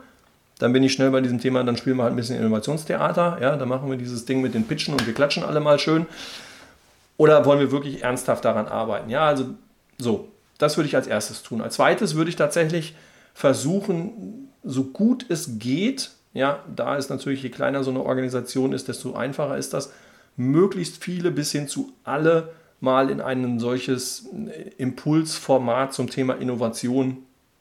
Dann bin ich schnell bei diesem Thema, dann spielen wir halt ein bisschen Innovationstheater. Ja, dann machen wir dieses Ding mit den Pitchen und wir klatschen alle mal schön. Oder wollen wir wirklich ernsthaft daran arbeiten? Ja, also so, das würde ich als erstes tun. Als zweites würde ich tatsächlich versuchen, so gut es geht, ja, da ist natürlich, je kleiner so eine Organisation ist, desto einfacher ist das, möglichst viele bis hin zu alle mal in ein solches Impulsformat zum Thema Innovation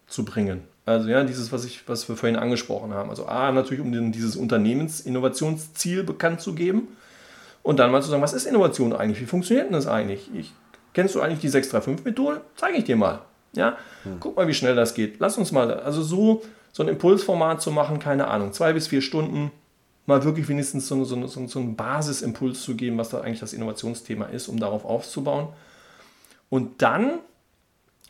zu bringen. Also ja, dieses, was, ich, was wir vorhin angesprochen haben. Also A, natürlich, um dieses Unternehmensinnovationsziel bekannt zu geben. Und dann mal zu sagen, was ist Innovation eigentlich? Wie funktioniert denn das eigentlich? Ich, kennst du eigentlich die 635-Methode? Zeige ich dir mal. Ja, hm. guck mal, wie schnell das geht. Lass uns mal, also so so ein Impulsformat zu machen, keine Ahnung, zwei bis vier Stunden, mal wirklich wenigstens so, so, so, so einen Basisimpuls zu geben, was da eigentlich das Innovationsthema ist, um darauf aufzubauen. Und dann,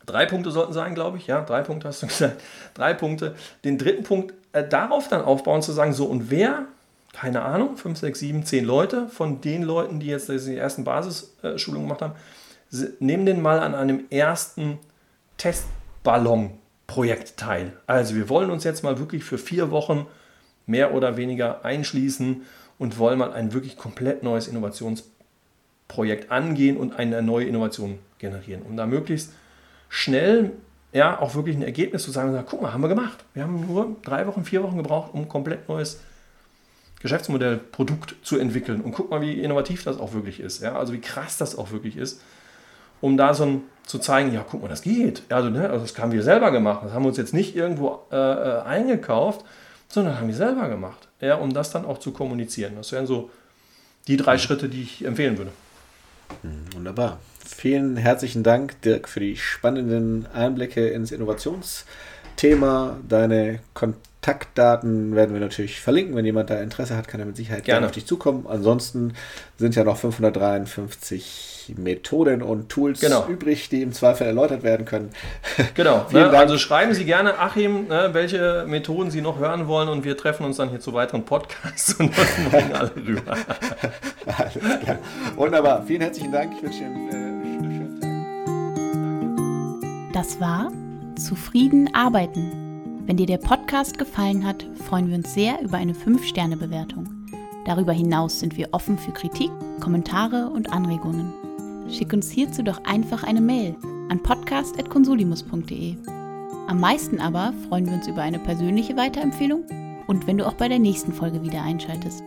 drei Punkte sollten sein, glaube ich, ja, drei Punkte hast du gesagt, drei Punkte. Den dritten Punkt, äh, darauf dann aufbauen, zu sagen, so und wer, keine Ahnung, fünf, sechs, sieben, zehn Leute von den Leuten, die jetzt die ersten Basisschulungen gemacht haben, nehmen den mal an einem ersten Testballon Projekt teil. Also wir wollen uns jetzt mal wirklich für vier Wochen mehr oder weniger einschließen und wollen mal ein wirklich komplett neues Innovationsprojekt angehen und eine neue Innovation generieren, um da möglichst schnell ja, auch wirklich ein Ergebnis zu sagen, guck mal, haben wir gemacht. Wir haben nur drei Wochen, vier Wochen gebraucht, um ein komplett neues Geschäftsmodell, Produkt zu entwickeln. Und guck mal, wie innovativ das auch wirklich ist. Ja? Also wie krass das auch wirklich ist. Um da so ein, zu zeigen, ja, guck mal, das geht. Also, ne, also das haben wir selber gemacht. Das haben wir uns jetzt nicht irgendwo äh, äh eingekauft, sondern haben wir selber gemacht. Ja, um das dann auch zu kommunizieren. Das wären so die drei Schritte, die ich empfehlen würde. Mhm, wunderbar. Vielen herzlichen Dank, Dirk, für die spannenden Einblicke ins Innovationsthema. Deine Kontaktdaten werden wir natürlich verlinken. Wenn jemand da Interesse hat, kann er mit Sicherheit gerne auf dich zukommen. Ansonsten sind ja noch 553 Methoden und Tools genau. übrig, die im Zweifel erläutert werden können. Genau. ne, also schreiben Sie gerne, Achim, ne, welche Methoden Sie noch hören wollen und wir treffen uns dann hier zu weiteren Podcasts und bringen alle rüber. Alles klar. Wunderbar. Vielen herzlichen Dank. Ich wünsche Ihnen äh, einen schönen Tag. Das war Zufrieden arbeiten. Wenn dir der Podcast gefallen hat, freuen wir uns sehr über eine 5-Sterne-Bewertung. Darüber hinaus sind wir offen für Kritik, Kommentare und Anregungen. Schick uns hierzu doch einfach eine Mail an podcast.consulimus.de. Am meisten aber freuen wir uns über eine persönliche Weiterempfehlung und wenn du auch bei der nächsten Folge wieder einschaltest.